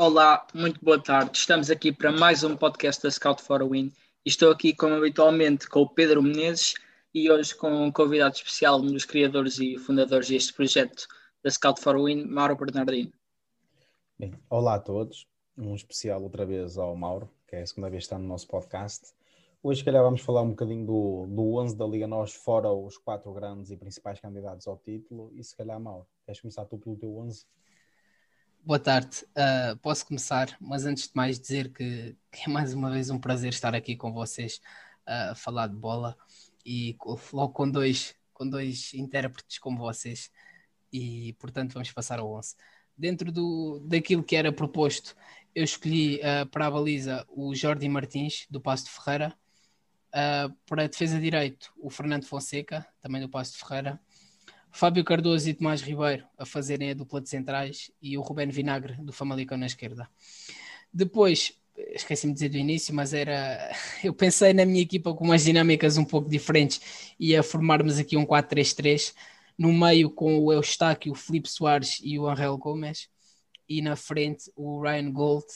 Olá, muito boa tarde. Estamos aqui para mais um podcast da Scout for a Win. Estou aqui, como habitualmente, com o Pedro Menezes e hoje com um convidado especial, um dos criadores e fundadores deste projeto da Scout for a Win, Mauro Bernardino. Bem, olá a todos. Um especial outra vez ao Mauro, que é a segunda vez que está no nosso podcast. Hoje, se calhar, vamos falar um bocadinho do, do 11 da Liga Nós, fora os quatro grandes e principais candidatos ao título. E se calhar, Mauro, queres começar tu pelo teu 11? Boa tarde. Uh, posso começar, mas antes de mais dizer que, que, é mais uma vez um prazer estar aqui com vocês uh, a falar de bola e logo com dois, com dois intérpretes como vocês e portanto vamos passar ao 11. Dentro do, daquilo que era proposto, eu escolhi uh, para a baliza o Jordi Martins, do Passo de Ferreira, para a defesa de direito, o Fernando Fonseca, também do Passo de Ferreira. Fábio Cardoso e Tomás Ribeiro a fazerem a dupla de centrais e o Rubén Vinagre do Famalicão na esquerda. Depois, esqueci-me de dizer do início, mas era. Eu pensei na minha equipa com umas dinâmicas um pouco diferentes e a formarmos aqui um 4-3-3, no meio com o Eustáquio, o Felipe Soares e o Angel Gomes, e na frente o Ryan Gold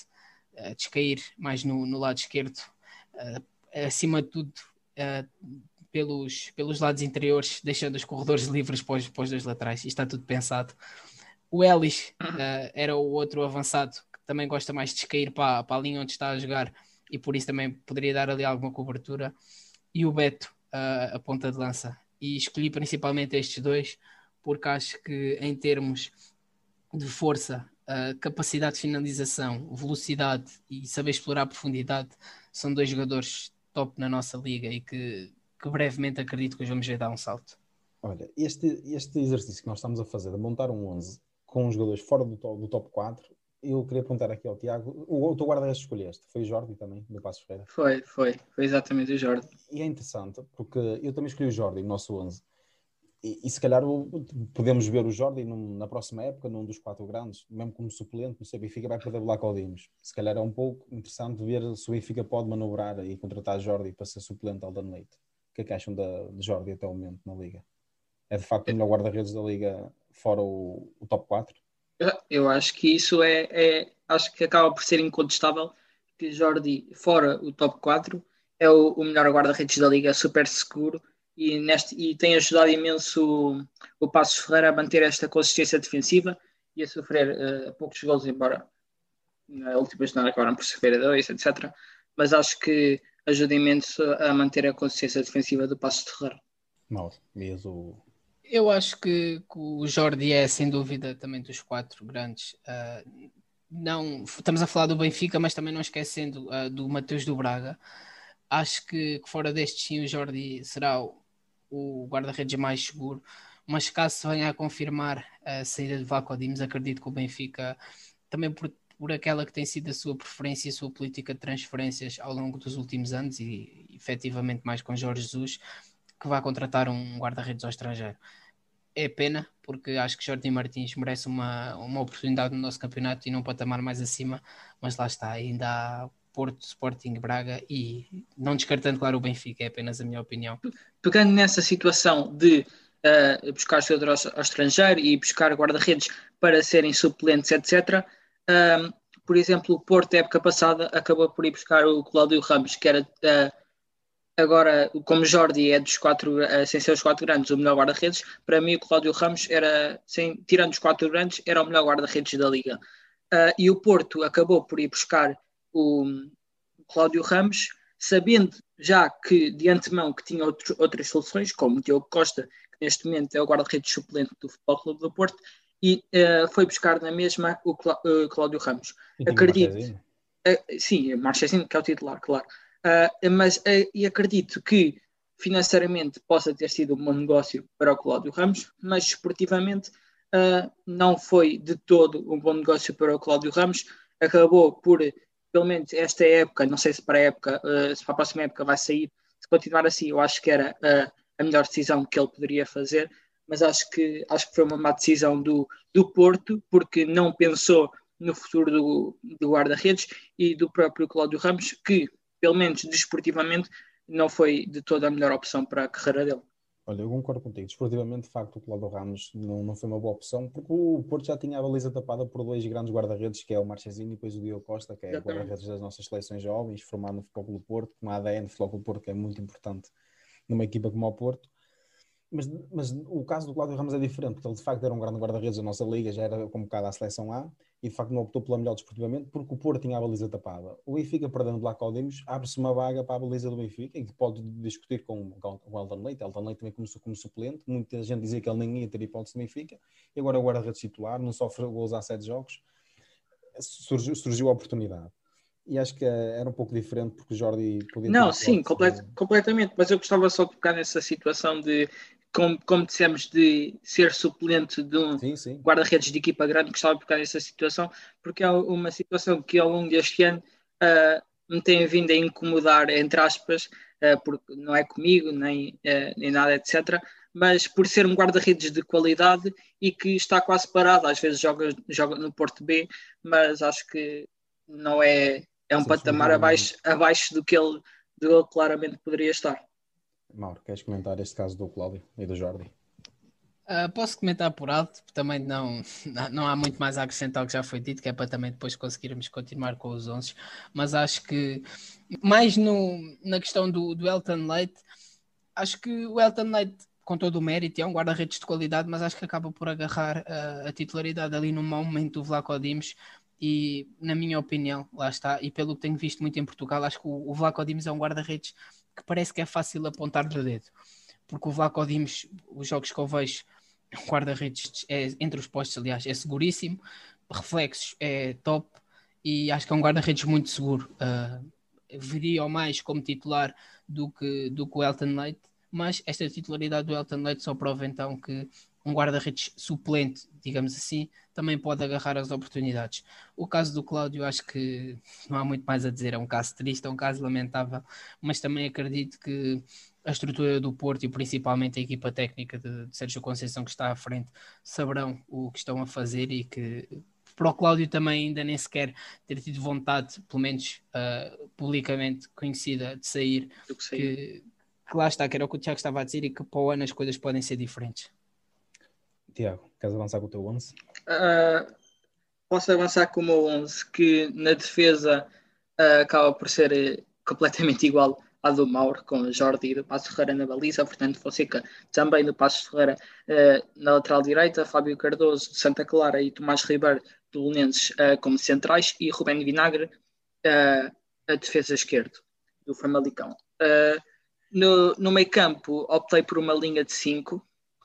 a descair mais no, no lado esquerdo, acima de tudo, uh, pelos, pelos lados interiores, deixando os corredores livres para os, para os dois laterais. Isto está tudo pensado. O Ellis uh, era o outro avançado que também gosta mais de descair para, para a linha onde está a jogar e por isso também poderia dar ali alguma cobertura. E o Beto, uh, a ponta de lança. E escolhi principalmente estes dois porque acho que em termos de força, uh, capacidade de finalização, velocidade e saber explorar a profundidade, são dois jogadores top na nossa liga e que, que brevemente acredito que os vamos ver dar um salto. Olha, este, este exercício que nós estamos a fazer de montar um 11 com os jogadores fora do top, do top 4, eu queria perguntar aqui ao Tiago, o, o teu guarda-redes escolheste, foi o Jordi também, do Passo Ferreira? Foi, foi, foi exatamente o Jordi. E é interessante, porque eu também escolhi o Jordi no nosso 11, e, e, se calhar podemos ver o Jordi num, na próxima época, num dos quatro grandes, mesmo como suplente, não sei, o Benfica vai perder o Black Dimos. Se calhar é um pouco interessante ver se o Benfica pode manobrar e contratar Jordi para ser suplente ao Dan Leite. O que é que acham da, de Jordi até o momento na Liga? É de facto o melhor guarda-redes da Liga fora o, o top 4? Eu acho que isso é, é, acho que acaba por ser incontestável que Jordi, fora o top 4, é o, o melhor guarda-redes da Liga, super seguro e, neste, e tem ajudado imenso o, o Passos Ferreira a manter esta consistência defensiva e a sofrer uh, poucos gols, embora na última jornada acabaram por sofrer a dois, etc. Mas acho que ajuda imenso a manter a consistência defensiva do Passos de Ferreira. Mal, mesmo. Eu acho que, que, o Jordi é, sem dúvida, também dos quatro grandes. Uh, não, estamos a falar do Benfica, mas também não esquecendo uh, do Mateus do Braga. Acho que, que, fora deste, sim, o Jordi será o, o guarda-redes mais seguro. Mas caso se venha a confirmar a saída de Vlaco Dimos, acredito que o Benfica, também por, por aquela que tem sido a sua preferência e a sua política de transferências ao longo dos últimos anos e efetivamente mais com Jorge Jesus, que vai contratar um guarda-redes ao estrangeiro. É pena, porque acho que Jordi Martins merece uma, uma oportunidade no nosso campeonato e num patamar mais acima, mas lá está, ainda há Porto, Sporting, Braga e não descartando, claro, o Benfica, é apenas a minha opinião. Pegando nessa situação de uh, buscar jogadores ao, estrangeiro e buscar guarda-redes para serem suplentes, etc., uh, por exemplo, o Porto, época passada, acabou por ir buscar o Cláudio Ramos, que era uh, agora, como Jordi é dos quatro, sem ser os quatro grandes, o melhor guarda-redes, para mim o Cláudio Ramos era, sem, tirando os quatro grandes, era o melhor guarda-redes da liga. e o Porto acabou por ir buscar o, Cláudio Ramos, sabendo já que de antemão que tinha outro, outras soluções, como Diogo Costa, que neste momento é o guarda-redes suplente do Futebol Clube do Porto, e uh, foi buscar na mesma o Clá, uh, Cláudio Ramos. Acredito. Uh, sim, Marchezinho, que é o titular, claro. Uh, mas e acredito que financeiramente possa ter sido um bom negócio para o Cláudio Ramos, mas esportivamente não foi de todo um bom negócio para o Cláudio Ramos. Acabou por pelo menos esta época, não sei se para a época, se para a próxima época vai sair, se continuar assim, eu acho que era a melhor decisão que ele poderia fazer, mas acho que, acho que foi uma má decisão do, do Porto, porque não pensou no futuro do, do guarda-redes e do próprio Cláudio Ramos, que, pelo menos desportivamente, não foi de toda a melhor opção para a carreira dele. Olha, eu concordo contigo. Desportivamente, de facto, o Cláudio Ramos não, não foi uma boa opção, porque o Porto já tinha a baliza tapada por dois grandes guarda-redes, que é o Marchezinho e depois o Diogo Costa, que é o guarda-redes das nossas seleções jovens, formado no Futebol do Porto, com uma ADN do Futebol do Porto, que é muito importante numa equipa como o Porto. Mas, mas o caso do Cláudio Ramos é diferente, porque ele de facto era um grande guarda-redes da nossa liga, já era convocado à seleção A e de facto não optou pela melhor desportivamente porque o Porto tinha a baliza tapada. O Benfica, perdendo lá com o Dimos, abre-se uma vaga para a baliza do Benfica e que pode discutir com, com o Elton Leite. Elton Leite também começou como suplente, muita gente dizia que ele nem ia ter hipótese do Benfica e agora é o guarda-redes titular, não sofre gols há sete jogos. Surgiu, surgiu a oportunidade e acho que era um pouco diferente porque o Jordi podia. Não, sim, complet, completamente. Mas eu gostava só de tocar nessa situação de como, como dissemos, de ser suplente de um guarda-redes de equipa grande, gostava de tocar nessa situação, porque é uma situação que ao longo deste ano uh, me tem vindo a incomodar, entre aspas, uh, porque não é comigo, nem, uh, nem nada, etc. Mas por ser um guarda-redes de qualidade e que está quase parado, às vezes joga, joga no Porto B, mas acho que não é, é um sim, patamar sim, abaixo, abaixo do que ele, do que ele claramente poderia estar. Mauro, queres comentar este caso do Cláudio e do Jordi? Uh, posso comentar por alto, também não, não há muito mais a acrescentar ao que já foi dito, que é para também depois conseguirmos continuar com os 11, mas acho que mais no, na questão do, do Elton Leite, acho que o Elton Leite, com todo o mérito, é um guarda-redes de qualidade, mas acho que acaba por agarrar uh, a titularidade ali no mau momento do Vlaco Dimos, e na minha opinião, lá está, e pelo que tenho visto muito em Portugal, acho que o, o Vlaco Dimos é um guarda-redes que parece que é fácil apontar-lhe o dedo. Porque o Vlaco Dimos, os jogos que eu vejo, o guarda-redes é, entre os postos, aliás, é seguríssimo, reflexos é top e acho que é um guarda-redes muito seguro. Uh, veria mais como titular do que, do que o Elton Leite, mas esta titularidade do Elton Leite só prova então que um guarda-redes suplente, digamos assim, também pode agarrar as oportunidades. O caso do Cláudio, acho que não há muito mais a dizer, é um caso triste, é um caso lamentável, mas também acredito que a estrutura do Porto e principalmente a equipa técnica de, de Sérgio Conceição que está à frente saberão o que estão a fazer e que para o Cláudio também ainda nem sequer ter tido vontade, pelo menos uh, publicamente conhecida, de sair, que, que, que, lá está, que era o que o Tiago estava a dizer e que para o ano as coisas podem ser diferentes. Tiago, queres avançar com o teu 11? Uh, ah, posso avançar com o meu 11, que na defesa uh, acaba por ser uh, completamente igual à do Mauro, com Jordi e do Passo Ferreira na baliza, portanto Fonseca também do Passo Ferreira ah, na lateral direita, Fábio Cardoso de Santa Clara e Tomás Ribeiro do Lunenses como centrais e Rubén Vinagre a defesa esquerdo do Famalicão. no, no meio campo optei por uma linha de 5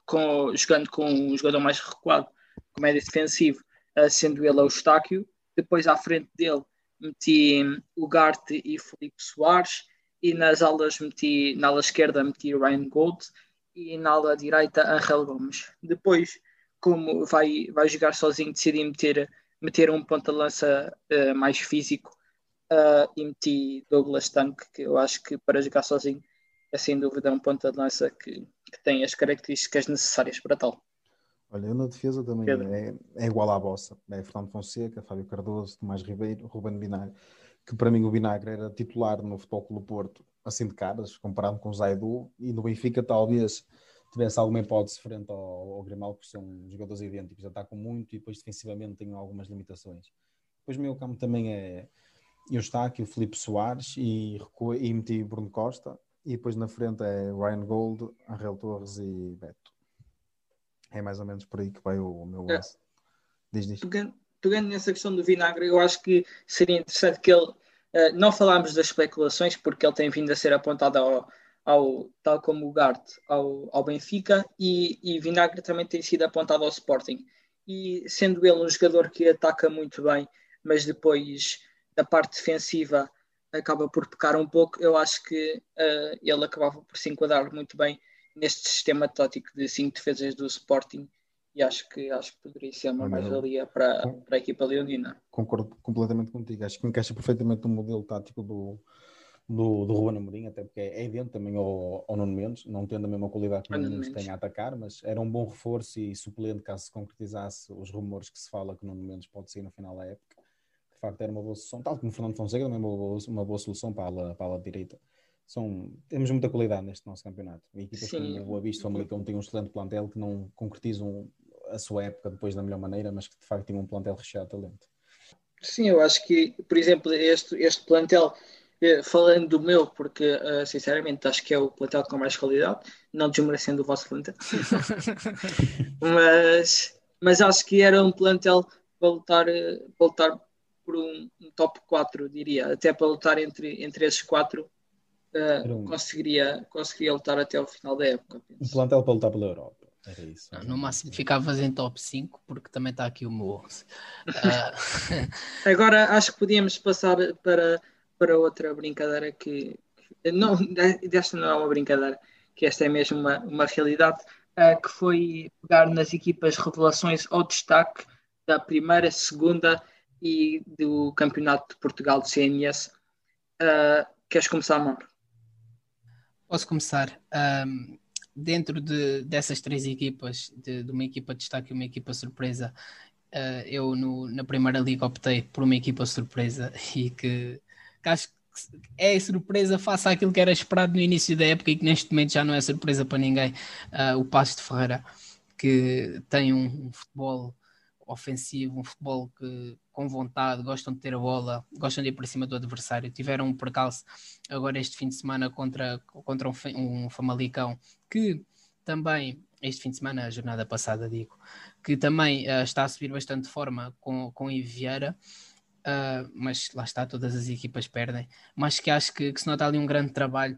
com, jogando com um jogador mais recuado, com médio defensivo, sendo ele o Eustáquio. Depois à frente dele meti o Garte e Felipe Soares. E nas alas meti, na ala esquerda meti Ryan Gold e na ala direita Angel Gomes. Depois, como vai, vai jogar sozinho, decidi meter, meter um ponta-lança uh, mais físico uh, e meti Douglas Tank, que eu acho que para jogar sozinho é sem dúvida um ponta-lança que que tem as características necessárias para tal. Olha, eu na defesa também é, é, igual à bossa. É Fernando Fonseca, Fábio Cardoso, Tomás Ribeiro, Ruben Vinagre, que para mim o Vinagre era titular no Futebol Clube Porto, assim de caras, comparado com o Zaidu, e no Benfica talvez tivesse alguma hipótese frente ao, ao Grimaldo, ser um jogadores idênticos, atacam muito e depois defensivamente tem algumas limitações. Depois o meu campo também é Eustáquio, Felipe Soares e, e meti Bruno Costa, e depois na frente é Ryan Gold, Angel Torres e Beto. É mais ou menos por aí que vai o meu é. lance. Diz, diz. Pegando nessa questão do vinagre, eu acho que seria interessante que ele. Uh, não falámos das especulações, porque ele tem vindo a ser apontado ao, ao tal como o Gart, ao, ao Benfica, e, e Vinagre também tem sido apontado ao Sporting. E sendo ele um jogador que ataca muito bem, mas depois da parte defensiva acaba por pecar um pouco, eu acho que uh, ele acabava por se enquadrar muito bem neste sistema tático de cinco defesas do Sporting e acho que, acho que poderia ser uma mais-valia para, para a equipa leonina. Concordo completamente contigo, acho que encaixa perfeitamente no modelo tático do, do, do Ruben Amorim, até porque é idêntico também ao, ao Nuno Mendes, não tendo a mesma qualidade que o Nuno Mendes tem a atacar, mas era um bom reforço e suplente caso se concretizasse os rumores que se fala que o Nuno Mendes pode sair no final da época de facto era uma boa solução, tal como o Fernando Fonseca também uma boa, uma boa solução para a, ala, para a ala direita. são, temos muita qualidade neste nosso campeonato. E equipas Sim. como o Boa Vista, o Famalicão têm um excelente plantel que não concretizam a sua época depois da melhor maneira, mas que de facto tinham um plantel recheado de talento. Sim, eu acho que, por exemplo, este, este plantel, eh, falando do meu, porque eh, sinceramente acho que é o plantel com mais qualidade, não desmerecendo o vosso plantel, mas, mas acho que era um plantel para lutar, eh, para lutar por um, um, top 4, diria, até para lutar entre, entre esses quatro. Uh, um... conseguiria, conseguiria lutar até o final da época. Penso. Um plantel para lutar pela Europa. Era isso. Não, no máximo ficavas em top 5, porque também está aqui o meu 11. Uh... Agora acho que podíamos passar para, para outra brincadeira que. Não, desta não é uma brincadeira, que esta é mesmo uma, uma realidade, uh, que foi pegar nas equipas revelações ao destaque da primeira, segunda e do Campeonato de Portugal de CNS. Uh, queres começar, Mauro? Posso começar. Um, dentro de, dessas três equipas, de, de, uma equipa de destaque e uma equipa surpresa, uh, eu no, na primeira liga optei por uma equipa surpresa e que, que acho que é surpresa face àquilo que era esperado no início da época e que neste momento já não é surpresa para ninguém. Uh, o Passo de Ferreira, que tem um, um futebol ofensivo, um futebol que, com vontade, gostam de ter a bola, gostam de ir para cima do adversário. Tiveram um percalço agora este fim de semana contra, contra um, um Famalicão que também, este fim de semana, a jornada passada, digo, que também uh, está a subir bastante forma com, com Ivo Vieira. Uh, mas lá está, todas as equipas perdem. Mas que acho que, que se nota ali um grande trabalho,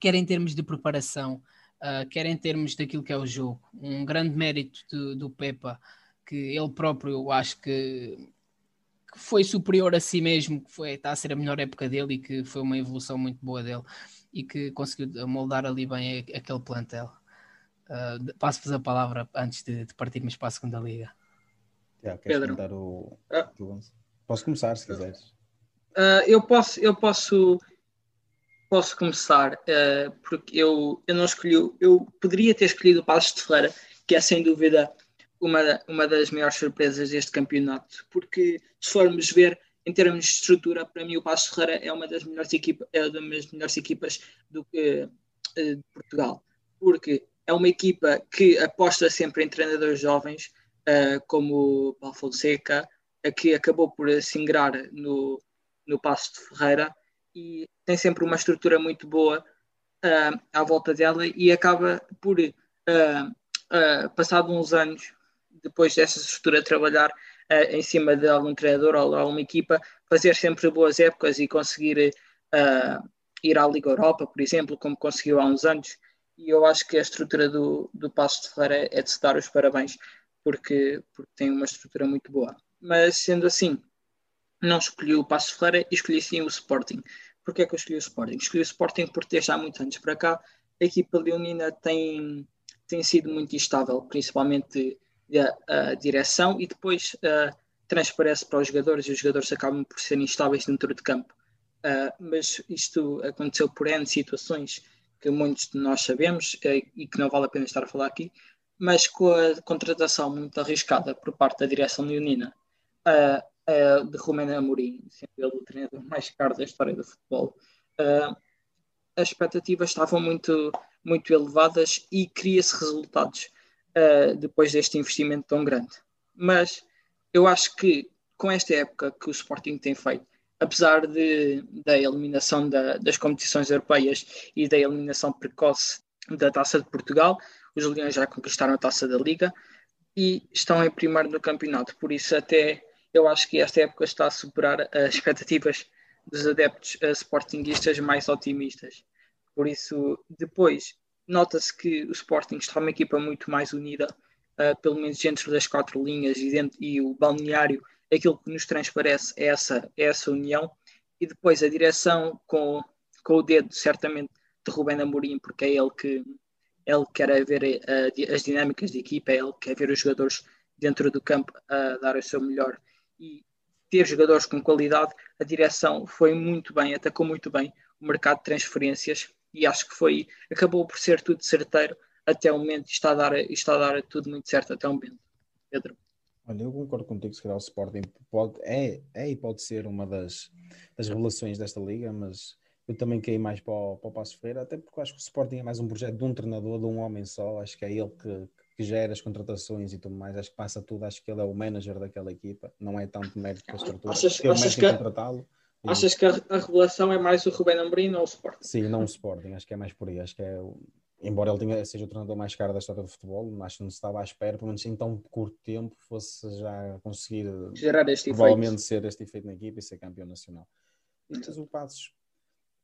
quer em termos de preparação, uh, quer em termos daquilo que é o jogo. Um grande mérito do, do Pepa que ele próprio eu acho que, que, foi superior a si mesmo, que foi, está a ser a melhor época dele e que foi uma evolução muito boa dele e que conseguiu moldar ali bem aquele plantel. Uh, Passo-vos a palavra antes de, de, partirmos para a segunda liga. Yeah, Pedro. O... Ah. Posso começar se quiseres. Uh, eu posso, eu posso, posso começar uh, porque eu, eu não escolhi, eu poderia ter escolhido o Passos de Ferreira, que é sem dúvida uma, uma das maiores surpresas deste campeonato, porque se formos ver em termos de estrutura, para mim o Passo Ferreira é uma das melhores equipas, é uma das melhores equipas do, uh, de Portugal, porque é uma equipa que aposta sempre em treinadores jovens, uh, como o Paulo Fonseca, que acabou por se ingrar no, no Passo de Ferreira e tem sempre uma estrutura muito boa uh, à volta dela e acaba por, passado uns anos, depois dessa estrutura trabalhar uh, em cima de algum treinador ou alguma equipa, fazer sempre boas épocas e conseguir uh, ir à Liga Europa, por exemplo, como conseguiu há uns anos. E eu acho que a estrutura do, do Passo de Ferreira é de se dar os parabéns, porque, porque tem uma estrutura muito boa. Mas sendo assim, não escolhi o Passo de Ferreira escolhi sim o Sporting. Porquê é que eu escolhi o Sporting? Escolhi o Sporting por ter já há muitos anos para cá. A equipa leonina tem, tem sido muito instável, principalmente a, direção e depois transparece para os jogadores e os jogadores acabam por ser instáveis dentro de campo. Mas isto aconteceu por N situações que muitos de nós sabemos uh, e que não vale a pena estar a falar aqui, mas com a contratação muito arriscada por parte da direção leonina uh, de Romano Amorim, sendo ele o treinador mais caro da história do futebol, as expectativas estavam muito, muito elevadas e cria-se resultados uh, depois deste investimento tão grande. Mas eu acho que com esta época que o Sporting tem feito, apesar de, da eliminação da, das competições europeias e da eliminação precoce da Taça de Portugal, os Leões já conquistaram a Taça da Liga e estão em primeiro no campeonato. Por isso, até eu acho que esta época está a superar as expectativas dos adeptos sportinguistas mais otimistas. Por isso, depois nota-se que o Sporting está uma equipa muito mais unida, uh, pelo menos dentro das quatro linhas e, dentro, e o balneário, aquilo que nos transparece é essa, é essa união. E depois a direção com, com o dedo, certamente, de Rubén Amorim, porque é ele que, é ele que quer ver uh, as dinâmicas de equipa, é ele que quer ver os jogadores dentro do campo a dar o seu melhor. E ter jogadores com qualidade, a direção foi muito bem, atacou muito bem o mercado de transferências e acho que foi, acabou por ser tudo certeiro até o momento e está a dar, está a dar tudo muito certo até o momento. Pedro. Olha, eu concordo contigo, se calhar o Sporting pode, é, é e pode ser uma das, das revelações desta liga, mas eu também caí mais para o, para o Passo Ferreira, até porque acho que o Sporting é mais um projeto de um treinador, de um homem só. Acho que é ele que, que gera as contratações e tudo mais. Acho que passa tudo. Acho que ele é o manager daquela equipa. Não é tanto mérito para a estrutura. Achas, achas que, achas que a, a, revelação é mais o Rubén Amorim ou o Sporting? Sim, não o Sporting. Acho que é mais por aí. Acho que é embora ele tenha, seja o treinador mais caro da história do futebol, acho que não se estava à espera, pelo menos em tão curto tempo, fosse já conseguir gerar este provavelmente efeito. ser este efeito na equipa e ser campeão nacional. Mas o Passos,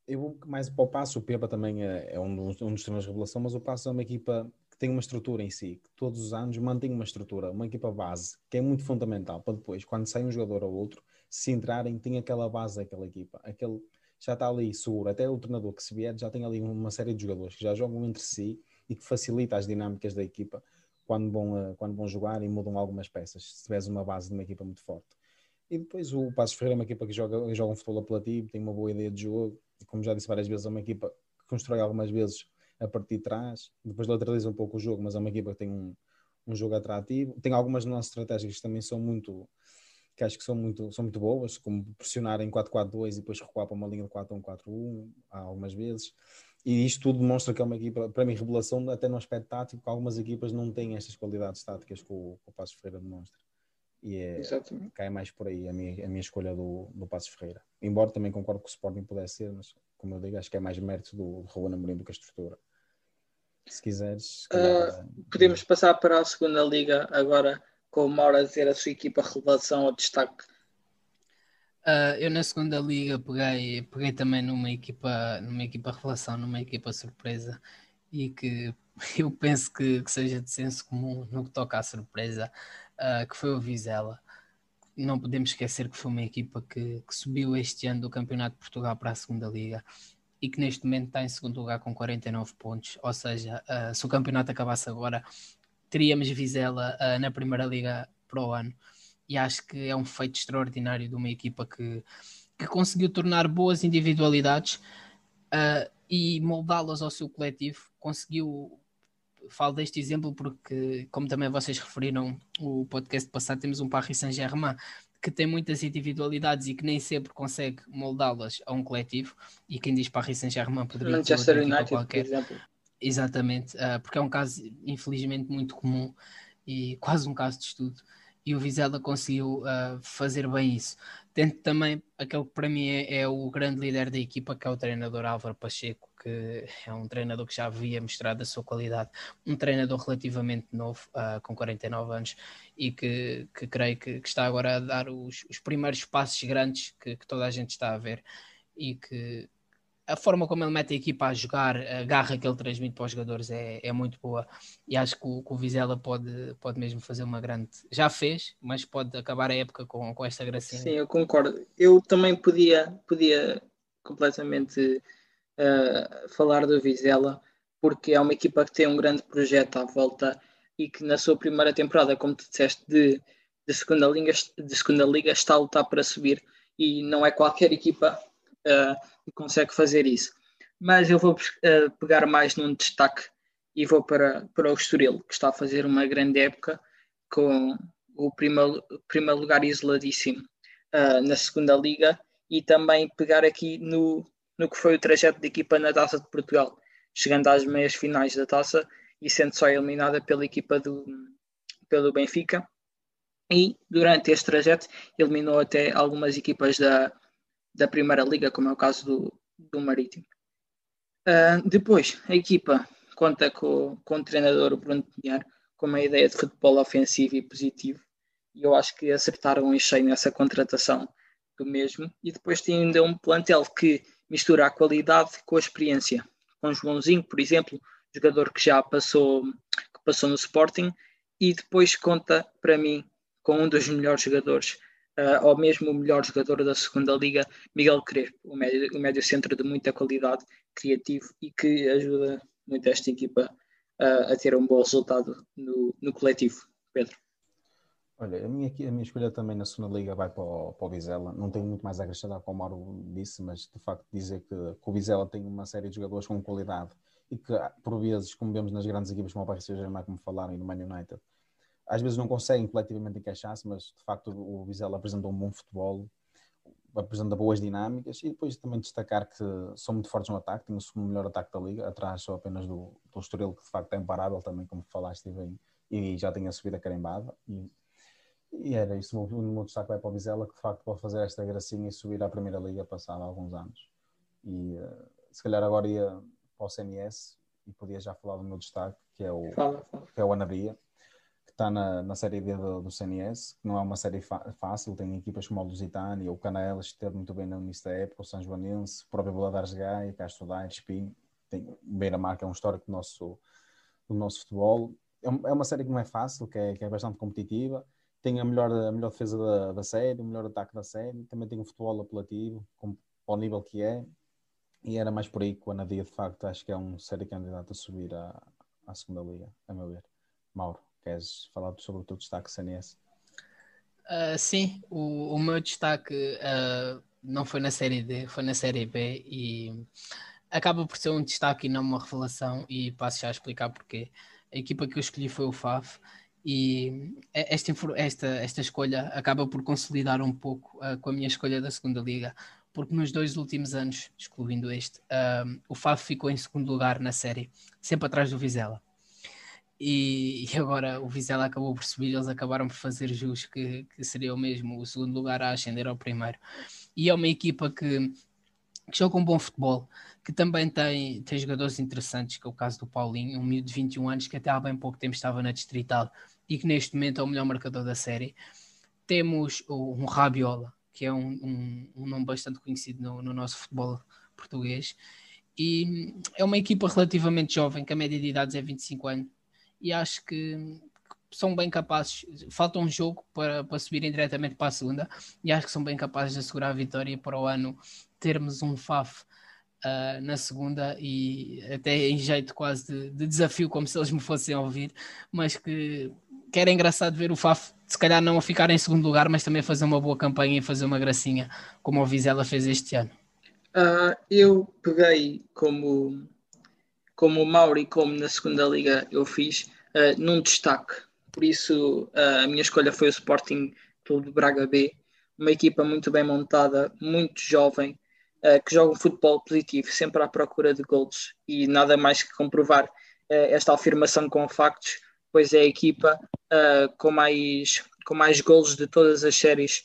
eu vou mais para o Passo, o Pepa também é, é um, dos, um dos treinos de revelação, mas o Passo é uma equipa que tem uma estrutura em si, que todos os anos mantém uma estrutura, uma equipa base, que é muito fundamental para depois, quando sai um jogador ou outro, se entrarem, tem aquela base daquela equipa, aquele já está ali seguro. Até o treinador que se vier já tem ali uma série de jogadores que já jogam entre si e que facilita as dinâmicas da equipa quando vão, uh, quando vão jogar e mudam algumas peças, se tiveres uma base de uma equipa muito forte. E depois o Passos Ferreira é uma equipa que joga, joga um futebol apelativo, tem uma boa ideia de jogo, e como já disse várias vezes, é uma equipa que constrói algumas vezes a partir de trás, depois lateraliza um pouco o jogo, mas é uma equipa que tem um, um jogo atrativo. Tem algumas nossas estratégias que também são muito que acho que são muito, são muito boas, como pressionar em 4-4-2 e depois recuar para uma linha de 4-1-4-1 algumas vezes. E isto tudo demonstra que é uma equipa, para mim, revelação até no aspecto tático, que algumas equipas não têm estas qualidades táticas que o, que o Passos Ferreira demonstra. E é, cai mais por aí a minha, a minha escolha do, do Passos Ferreira. Embora também concordo que o Sporting pudesse ser, mas como eu digo, acho que é mais mérito do, do Ruben Amorim do que a estrutura. Se quiseres. Uh, podemos passar para a segunda liga agora com o Mauro a dizer a sua equipa revelação ou destaque? Uh, eu na segunda liga peguei, peguei também numa equipa, numa equipa revelação, numa equipa surpresa e que eu penso que, que seja de senso comum no que toca à surpresa, uh, que foi o Vizela. Não podemos esquecer que foi uma equipa que, que subiu este ano do Campeonato de Portugal para a segunda liga e que neste momento está em segundo lugar com 49 pontos. Ou seja, uh, se o campeonato acabasse agora, teríamos Vizela uh, na Primeira Liga para o ano. E acho que é um feito extraordinário de uma equipa que, que conseguiu tornar boas individualidades uh, e moldá-las ao seu coletivo. Conseguiu, falo deste exemplo porque, como também vocês referiram, o podcast passado temos um Paris Saint-Germain que tem muitas individualidades e que nem sempre consegue moldá-las a um coletivo. E quem diz Paris Saint-Germain poderia Manchester United, qualquer. por exemplo. Exatamente, uh, porque é um caso infelizmente muito comum e quase um caso de estudo. E o Vizela conseguiu uh, fazer bem isso. Tendo também aquele que para mim é, é, o grande líder da equipa, que é o treinador Álvaro Pacheco, que é um treinador que já havia mostrado a sua qualidade, um treinador relativamente novo, uh, com 49 anos, e que, que creio que, que, está agora a dar os, os primeiros passos grandes que, que toda a gente está a ver e que a forma como ele mete a equipa a jogar, a garra que ele transmite para os jogadores é, é muito boa e acho que o, que o Vizela pode, pode mesmo fazer uma grande. Já fez, mas pode acabar a época com, com esta gracinha. Sim, eu concordo. Eu também podia, podia completamente uh, falar do Vizela, porque é uma equipa que tem um grande projeto à volta e que na sua primeira temporada, como tu disseste, de, de, segunda, liga, de segunda liga está a lutar para subir e não é qualquer equipa. Uh, e consegue fazer isso. Mas eu vou uh, pegar mais num destaque e vou para, para o Estoril, que está a fazer uma grande época com o primeiro, primeiro lugar isoladíssimo uh, na segunda liga e também pegar aqui no, no que foi o trajeto da equipa na Taça de Portugal, chegando às meias finais da Taça e sendo só eliminada pela equipa do pelo Benfica e durante este trajeto eliminou até algumas equipas da, da Primeira Liga, como é o caso do, do Marítimo. Uh, depois, a equipa conta com, com o treinador Bruno Pinheiro, com uma ideia de futebol ofensivo e positivo, e eu acho que acertaram em cheio nessa contratação do mesmo. E depois tem ainda um plantel que mistura a qualidade com a experiência. Com Joãozinho, por exemplo, jogador que já passou, que passou no Sporting, e depois conta, para mim, com um dos melhores jogadores uh, ou mesmo o melhor jogador da segunda liga, Miguel Crespo, o médio, o médio centro de muita qualidade, criativo e que ajuda muito esta equipa uh, a ter um bom resultado no, no coletivo. Pedro. Olha, a minha, a minha escolha também na segunda liga vai para o, para o Vizela. Não tenho muito mais a acrescentar como o Mauro disse, mas de facto dizer que, que, o Vizela tem uma série de jogadores com qualidade e que por vezes, como vemos nas grandes equipas como o Paris Saint-Germain, como falaram, e no Man United, às vezes não conseguem coletivamente encaixar-se, mas de facto o Vizela apresentou um bom futebol. apresenta boas dinâmicas e depois também destacar que são muito fortes no ataque, tem o segundo melhor ataque da liga, atrás só apenas do, do Estoril, que de facto é imparável também, como falaste bem, e já tinha subido a carimbada. E, e era isso, o meu destaque vai para o Vizela, que de facto pode fazer esta gracinha e subir à Primeira Liga passado alguns anos. E uh, se calhar agora ia para o CNS e podia já falar do meu destaque, que é o, fala, fala. Que é o Anabia está na, na Série D do, do CNS, que não é uma série fácil, tem equipas como o Lusitânia, o Canelas, que esteve muito bem no início da época, o São Joanense, o próprio Boladares Gaia, Castro Daire, Espinho, tem, Beira-Mar, que é um histórico do nosso, do nosso futebol. É, é uma série que não é fácil, que é, que é bastante competitiva, tem a melhor, a melhor defesa da, da série, o melhor ataque da série, também tem um futebol apelativo, com, ao nível que é, e era mais por aí que o Anadia, de facto, acho que é um série candidato a subir à, à segunda liga, a meu ver. Mauro. Queres falar sobre o teu destaque CNS? Uh, sim, o, o, meu destaque uh, não foi na Série D, foi na Série B e acaba por ser um destaque e não uma revelação e passo já a explicar porquê. A equipa que eu escolhi foi o FAF e esta, esta, esta escolha acaba por consolidar um pouco uh, com a minha escolha da segunda liga, porque nos dois últimos anos, excluindo este, o FAF ficou em segundo lugar na série, sempre atrás do Vizela e, e, agora o Vizela acabou por subir, eles acabaram por fazer jus que, que seria o mesmo, o segundo lugar a ascender ao primeiro. E é uma equipa que, que joga um bom futebol, que também tem, tem jogadores interessantes, que é o caso do Paulinho, um miúdo de 21 anos que até há bem pouco tempo estava na Distrital e que neste momento é o melhor marcador da série. Temos um Rabiola, que é um, um, um nome bastante conhecido no, no nosso futebol português, e é uma equipa relativamente jovem, que a média de idades é 25 anos, e acho que são bem capazes, falta um jogo para, para subirem diretamente para a segunda e acho que são bem capazes de assegurar a vitória para o ano termos um FAF uh, na segunda e até em jeito quase de, de, desafio, como se eles me fossem ouvir, mas que, que era engraçado ver o FAF se calhar não a ficar em segundo lugar, mas também fazer uma boa campanha e fazer uma gracinha, como o Vizela fez este ano. Uh, eu peguei como como o Mauri, como na segunda liga eu fiz, uh, num destaque. Por isso uh, a minha escolha foi o Sporting Clube de Braga B, uma equipa muito bem montada, muito jovem, uh, que joga um futebol positivo, sempre à procura de gols e nada mais que comprovar esta afirmação com factos, pois é a equipa com mais com mais gols de todas as séries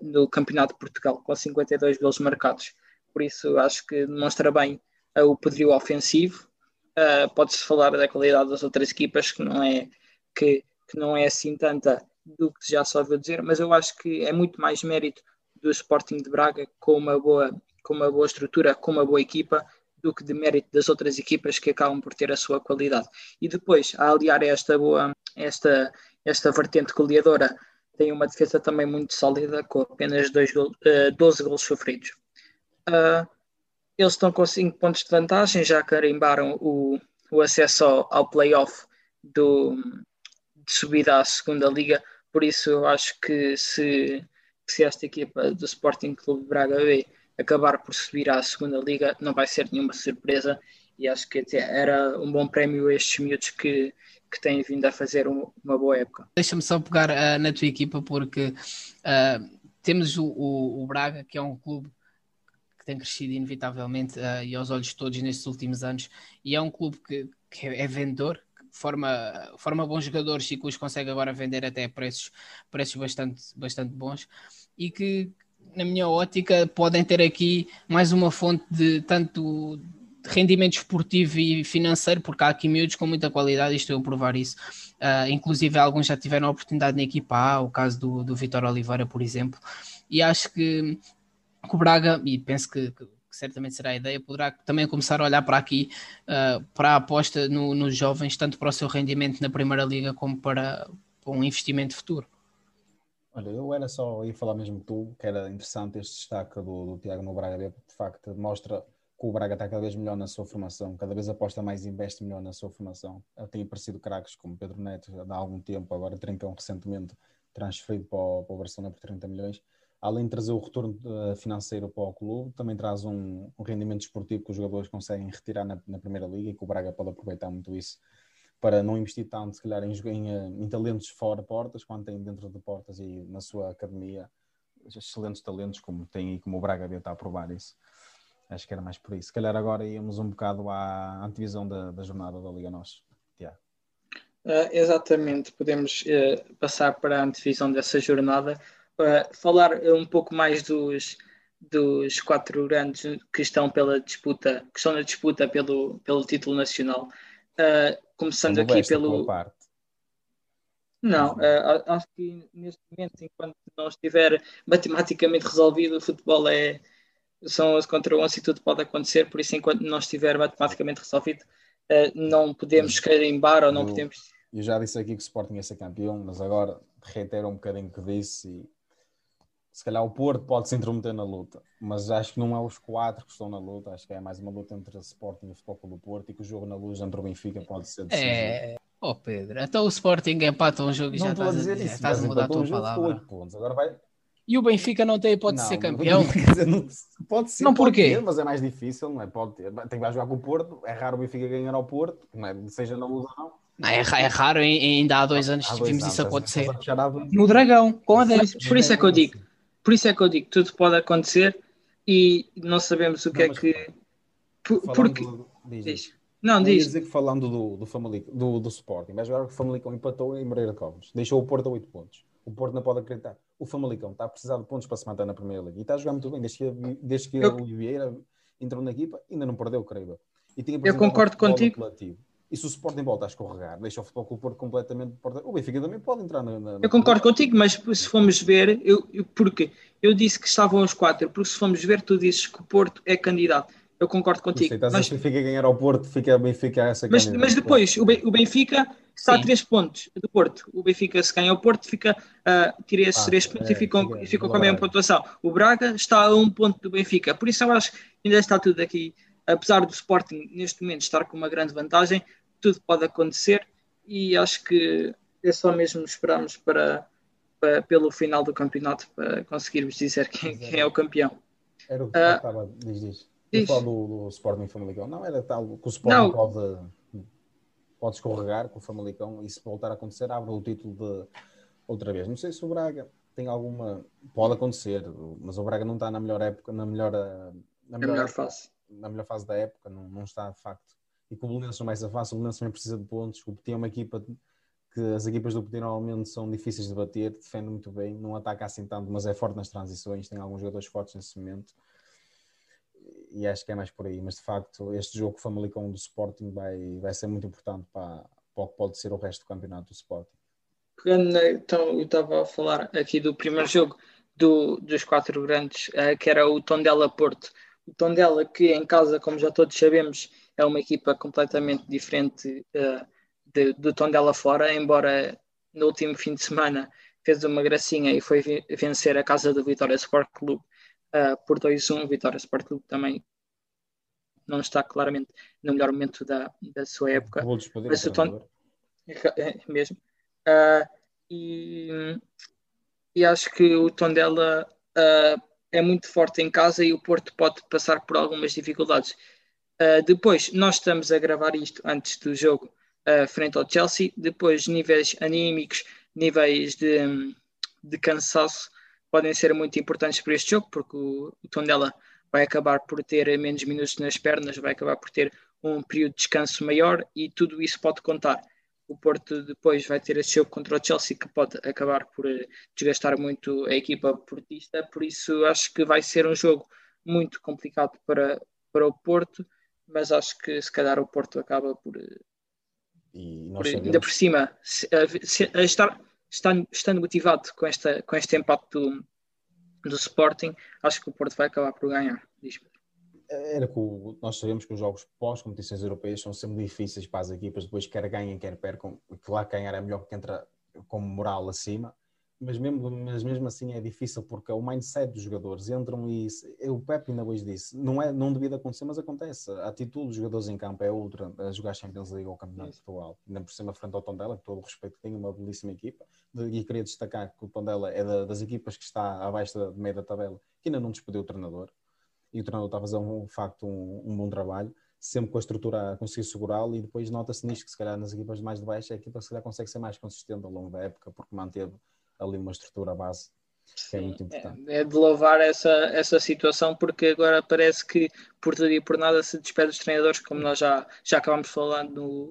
no Campeonato de Portugal, com 52 gols marcados. Por isso acho que demonstra bem o poderio ofensivo. Uh, Pode-se falar da qualidade das outras equipas, que não é, que, que não é assim tanta do que já só ouviu dizer, mas eu acho que é muito mais mérito do Sporting de Braga com uma boa, com uma boa estrutura, com uma boa equipa, do que de mérito das outras equipas que acabam por ter a sua qualidade. E depois, a aliar esta boa, esta, esta vertente goleadora, tem uma defesa também muito sólida, com apenas dois gol, uh, 12 gols sofridos. Uh, eles estão com 5 pontos de vantagem, já carimbaram o, o acesso ao, ao playoff do, de subida à segunda liga, por isso eu acho que se, se esta equipa do Sporting Clube Braga B acabar por subir à segunda liga, não vai ser nenhuma surpresa e acho que era um bom prémio estes miúdos que, que têm vindo a fazer um, uma boa época. Deixa-me só pegar uh, na tua equipa porque uh, temos o, o, o Braga, que é um clube que tem crescido inevitavelmente uh, e aos olhos de todos nestes últimos anos, e é um clube que, que é vendedor, que forma, forma bons jogadores e que os consegue agora vender até a preços, preços bastante, bastante bons, e que, na minha ótica, podem ter aqui mais uma fonte de tanto de rendimento esportivo e financeiro, porque há aqui miúdos com muita qualidade e estou a provar isso. Uh, inclusive, alguns já tiveram a oportunidade na equipa A, o caso do, do Vitor Oliveira, por exemplo, e acho que que o Braga, e penso que, que, certamente será a ideia, poderá também começar a olhar para aqui, uh, para a aposta no, nos jovens, tanto para o seu rendimento na Primeira Liga como para, para um investimento futuro. Olha, eu era só, ia falar mesmo tu, que era interessante este destaque do, do Tiago no Braga, porque de facto mostra que o Braga está cada vez melhor na sua formação, cada vez aposta mais e investe melhor na sua formação. Tem aparecido craques como Pedro Neto há algum tempo, agora Trincão recentemente transferido para o, para o Barcelona por 30 milhões além de trazer o retorno uh, financeiro para o clube, também traz um, um, rendimento esportivo que os jogadores conseguem retirar na, na, Primeira Liga e que o Braga pode aproveitar muito isso para não investir tanto, se calhar, em, em, eh, em talentos fora portas, quanto tem dentro de portas e na sua academia excelentes talentos, como tem e como o Braga estar a provar isso. Acho que era mais por isso. Se calhar agora íamos um bocado à antevisão da, da jornada da Liga Nós. Tiago. Uh, exatamente, podemos uh, passar para a antevisão dessa jornada, uh, falar um pouco mais dos, dos quatro grandes que estão pela disputa, que estão na disputa pelo, pelo título nacional. começando aqui pelo. Não, acho que neste momento, enquanto não estiver matematicamente resolvido, o futebol é, são 11 contra 11 e tudo pode acontecer, por isso, enquanto não estiver matematicamente resolvido, uh, não podemos carimbar ou não podemos. Eu já disse aqui que o Sporting ia ser campeão, mas agora reitero um bocadinho que disse e se calhar o Porto pode se intrometer na luta, mas acho que não é os quatro que estão na luta, acho que é mais uma luta entre o Sporting e o Futebol do Porto e que o jogo na luz entre o Benfica pode ser decisivo. É, oh Pedro, então o Sporting empata um jogo e já estás a, dizer, isso, estás a mudar a tua um palavra. Pontos. Agora vai, e o Benfica não tem hipótese de ser campeão? Dizer, não, pode ser. Não, porquê? Ter, mas é mais difícil, não é? Pode ter. Tem que jogar com o Porto. É raro o Benfica ganhar ao Porto, não é? seja na luz ou não. Não, é, é raro, ainda há dois anos há dois vimos anos, isso acontecer. No Dragão, com a 10. Por, por isso é que eu digo, por isso é que eu digo, tudo pode acontecer e não sabemos o que não, é que. Por, porque. Do, diz. diz. Não, diz. dizer que falando do, do, Famalico, do, do Sporting, jogar que o Famalicão empatou em Moreira de Covos, deixou o Porto a 8 pontos. O Porto não pode acreditar o Famalicão está a precisar de pontos para se manter na Primeira Liga e está a jogar muito bem desde que, desde que eu... o Vieira entrou na equipa, ainda não perdeu, creio e tinha, eu concordo contigo. E se o Sporting volta a escorregar, deixa o futebol com o Porto completamente. O Benfica também pode entrar na. na eu concordo contigo, mas se formos ver, eu, eu, porque eu disse que estavam os quatro, porque se formos ver, tu dizes que o Porto é candidato. Eu concordo contigo. Sei, mas... o Benfica ganhar ao Porto, fica o Benfica essa mas, mas depois, o Benfica está Sim. a três pontos do Porto. O Benfica, se ganha o Porto, fica, uh, tira esses ah, três pontos é, e ficam, fica, ficam com a mesma pontuação. O Braga está a um ponto do Benfica. Por isso eu acho que ainda está tudo aqui. Apesar do Sporting, neste momento, estar com uma grande vantagem, tudo pode acontecer e acho que é só mesmo esperarmos para, para pelo final do campeonato para conseguirmos dizer quem, quem é o campeão. Era o que estava, diz, diz. Eu falo do, do Sporting Famalicão. Não, era tal que o Sporting não. pode, pode escorregar com o Famalicão e se voltar a acontecer, abre o título de outra vez. Não sei se o Braga tem alguma. Pode acontecer, mas o Braga não está na melhor época, na melhor, na melhor, melhor fase. Na melhor fase da época, não, não está de facto. E com o Belenenses não mais fácil, o Belenenses também precisa de pontos. O Petit é uma equipa que as equipas do Petit normalmente são difíceis de bater, defende muito bem, não ataca assim tanto, mas é forte nas transições, tem alguns jogadores fortes nesse momento e acho que é mais por aí. Mas de facto, este jogo Famalicão do Sporting vai, vai ser muito importante para, para o que pode ser o resto do campeonato do Sporting. Então, eu estava a falar aqui do primeiro jogo do, dos quatro grandes, uh, que era o Tondela Porto. O Tondela, que em casa, como já todos sabemos, é uma equipa completamente diferente uh, de, do Tondela fora, embora no último fim de semana fez uma gracinha e foi vencer a casa do Vitória Sport Clube uh, por 2-1. Vitória Sport Clube também não está claramente no melhor momento da, da sua época. Vou Mas o Ton... é, mesmo. Uh, e, e acho que o Tondela uh, é muito forte em casa e o Porto pode passar por algumas dificuldades. Uh, depois, nós estamos a gravar isto antes do jogo uh, frente ao Chelsea. Depois, níveis anímicos, níveis de, de cansaço podem ser muito importantes para este jogo, porque o, o Tondela vai acabar por ter menos minutos nas pernas, vai acabar por ter um período de descanso maior e tudo isso pode contar. O Porto depois vai ter este jogo contra o Chelsea que pode acabar por eh, desgastar muito a equipa portista, por isso acho que vai ser um jogo muito complicado para, para o Porto, mas acho que se calhar o Porto acaba por, eh, por ainda por cima. Se, se, estar estando, estando motivado com, esta, com este empate do, do Sporting, acho que o Porto vai acabar por ganhar. Era que o, nós sabemos que os jogos pós-competições europeias são sempre difíceis para as equipas, depois quer ganhem, quer percam, que lá ganhar é melhor que entra com moral acima mas mesmo, mas mesmo assim é difícil porque é o mindset dos jogadores. Entram e o Pepe ainda hoje disse não é não devia acontecer mas acontece. A atitude dos jogadores em campo é outra a jogar Champions League ou Campeonato de Portugal. Ainda por cima frente ao Tondela que todo o respeito tem uma belíssima equipa. E queria destacar que o Tondela é da, das equipas que está abaixo da, de meio da tabela que ainda não despediu o treinador. E o treinador está a fazer um, facto um, um bom trabalho sempre com a estrutura a conseguir segurá-lo. E depois nota-se nisto que se calhar nas equipas mais de baixo a equipa se calhar consegue ser mais consistente ao longo da época porque manteve ali uma estrutura base que é muito importante. É, é de louvar essa, essa situação, porque agora parece que por tudo e por nada se despede os treinadores, como nós já, já acabamos falando no,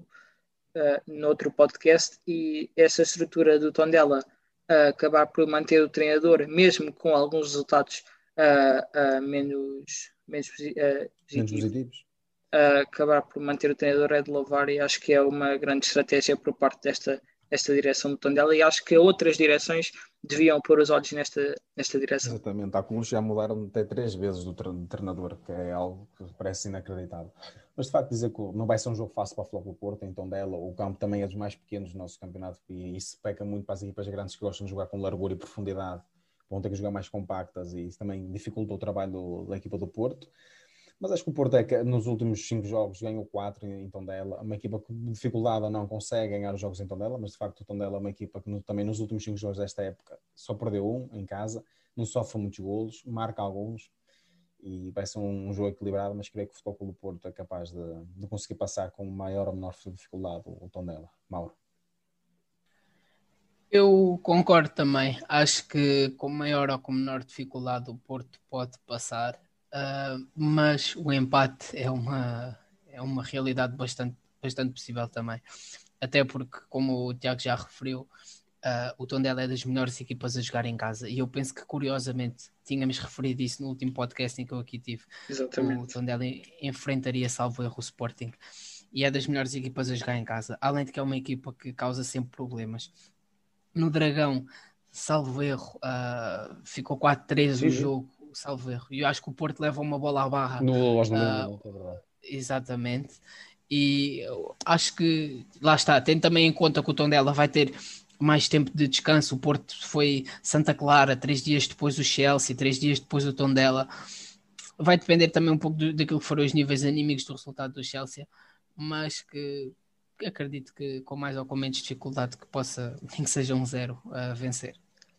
uh, no outro podcast, e essa estrutura do Tondela uh, acabar por manter o treinador, mesmo com alguns resultados uh, menos, menos, menos positivos. acabar por manter o treinador é de louvar e acho que é uma grande estratégia por parte desta, esta direção do Tondela e acho que outras direções deviam pôr os olhos nesta, nesta direção. Exatamente, alguns já mudaram até três vezes do treinador, que é algo que parece inacreditável. Mas de facto dizer que não vai ser um jogo fácil para o Flóculo Porto, em Tondela, o campo também é dos mais pequenos do nosso campeonato e isso peca muito para as equipas grandes que gostam de jogar com largura e profundidade, vão ter que jogar mais compactas e isso também dificulta o trabalho da equipa do Porto. Mas acho que o Porto é que nos últimos cinco jogos ganhou quatro em Tondela. Uma equipa que de dificuldade não consegue ganhar os jogos em Tondela, mas de facto o Tondela é uma equipa que no, também nos últimos cinco jogos desta época só perdeu um em casa, não sofre muitos golos, marca alguns e vai ser um, jogo equilibrado, mas creio que o Futebol do Porto é capaz de, de, conseguir passar com maior ou menor dificuldade o, o Tondela. Mauro. Eu concordo também. Acho que com maior ou com menor dificuldade o Porto pode passar. Uh, mas o empate é uma, é uma realidade bastante, bastante possível também. Até porque, como o Tiago já referiu, uh, o Tondela é das melhores equipas a jogar em casa. E eu penso que, curiosamente, tínhamos referido isso no último podcast em que eu aqui tive. Exatamente. O Tondela enfrentaria, salvo erro, o Sporting. E é das melhores equipas a jogar em casa. Além de que é uma equipa que causa sempre problemas. No Dragão, salvo erro, uh, ficou 4-3 o jogo salvo erro. E eu acho que o Porto leva uma bola à barra. No uh, é verdade. Exatamente. E acho que lá está, tem também em conta que o Tondela vai ter mais tempo de descanso. O Porto foi Santa Clara, três dias depois o Chelsea, três dias depois o Tondela. Vai depender também um pouco do, daquilo que foram os níveis anímicos do resultado do Chelsea, mas que, que acredito que com mais ou com menos dificuldade que possa, nem que seja um zero, a vencer.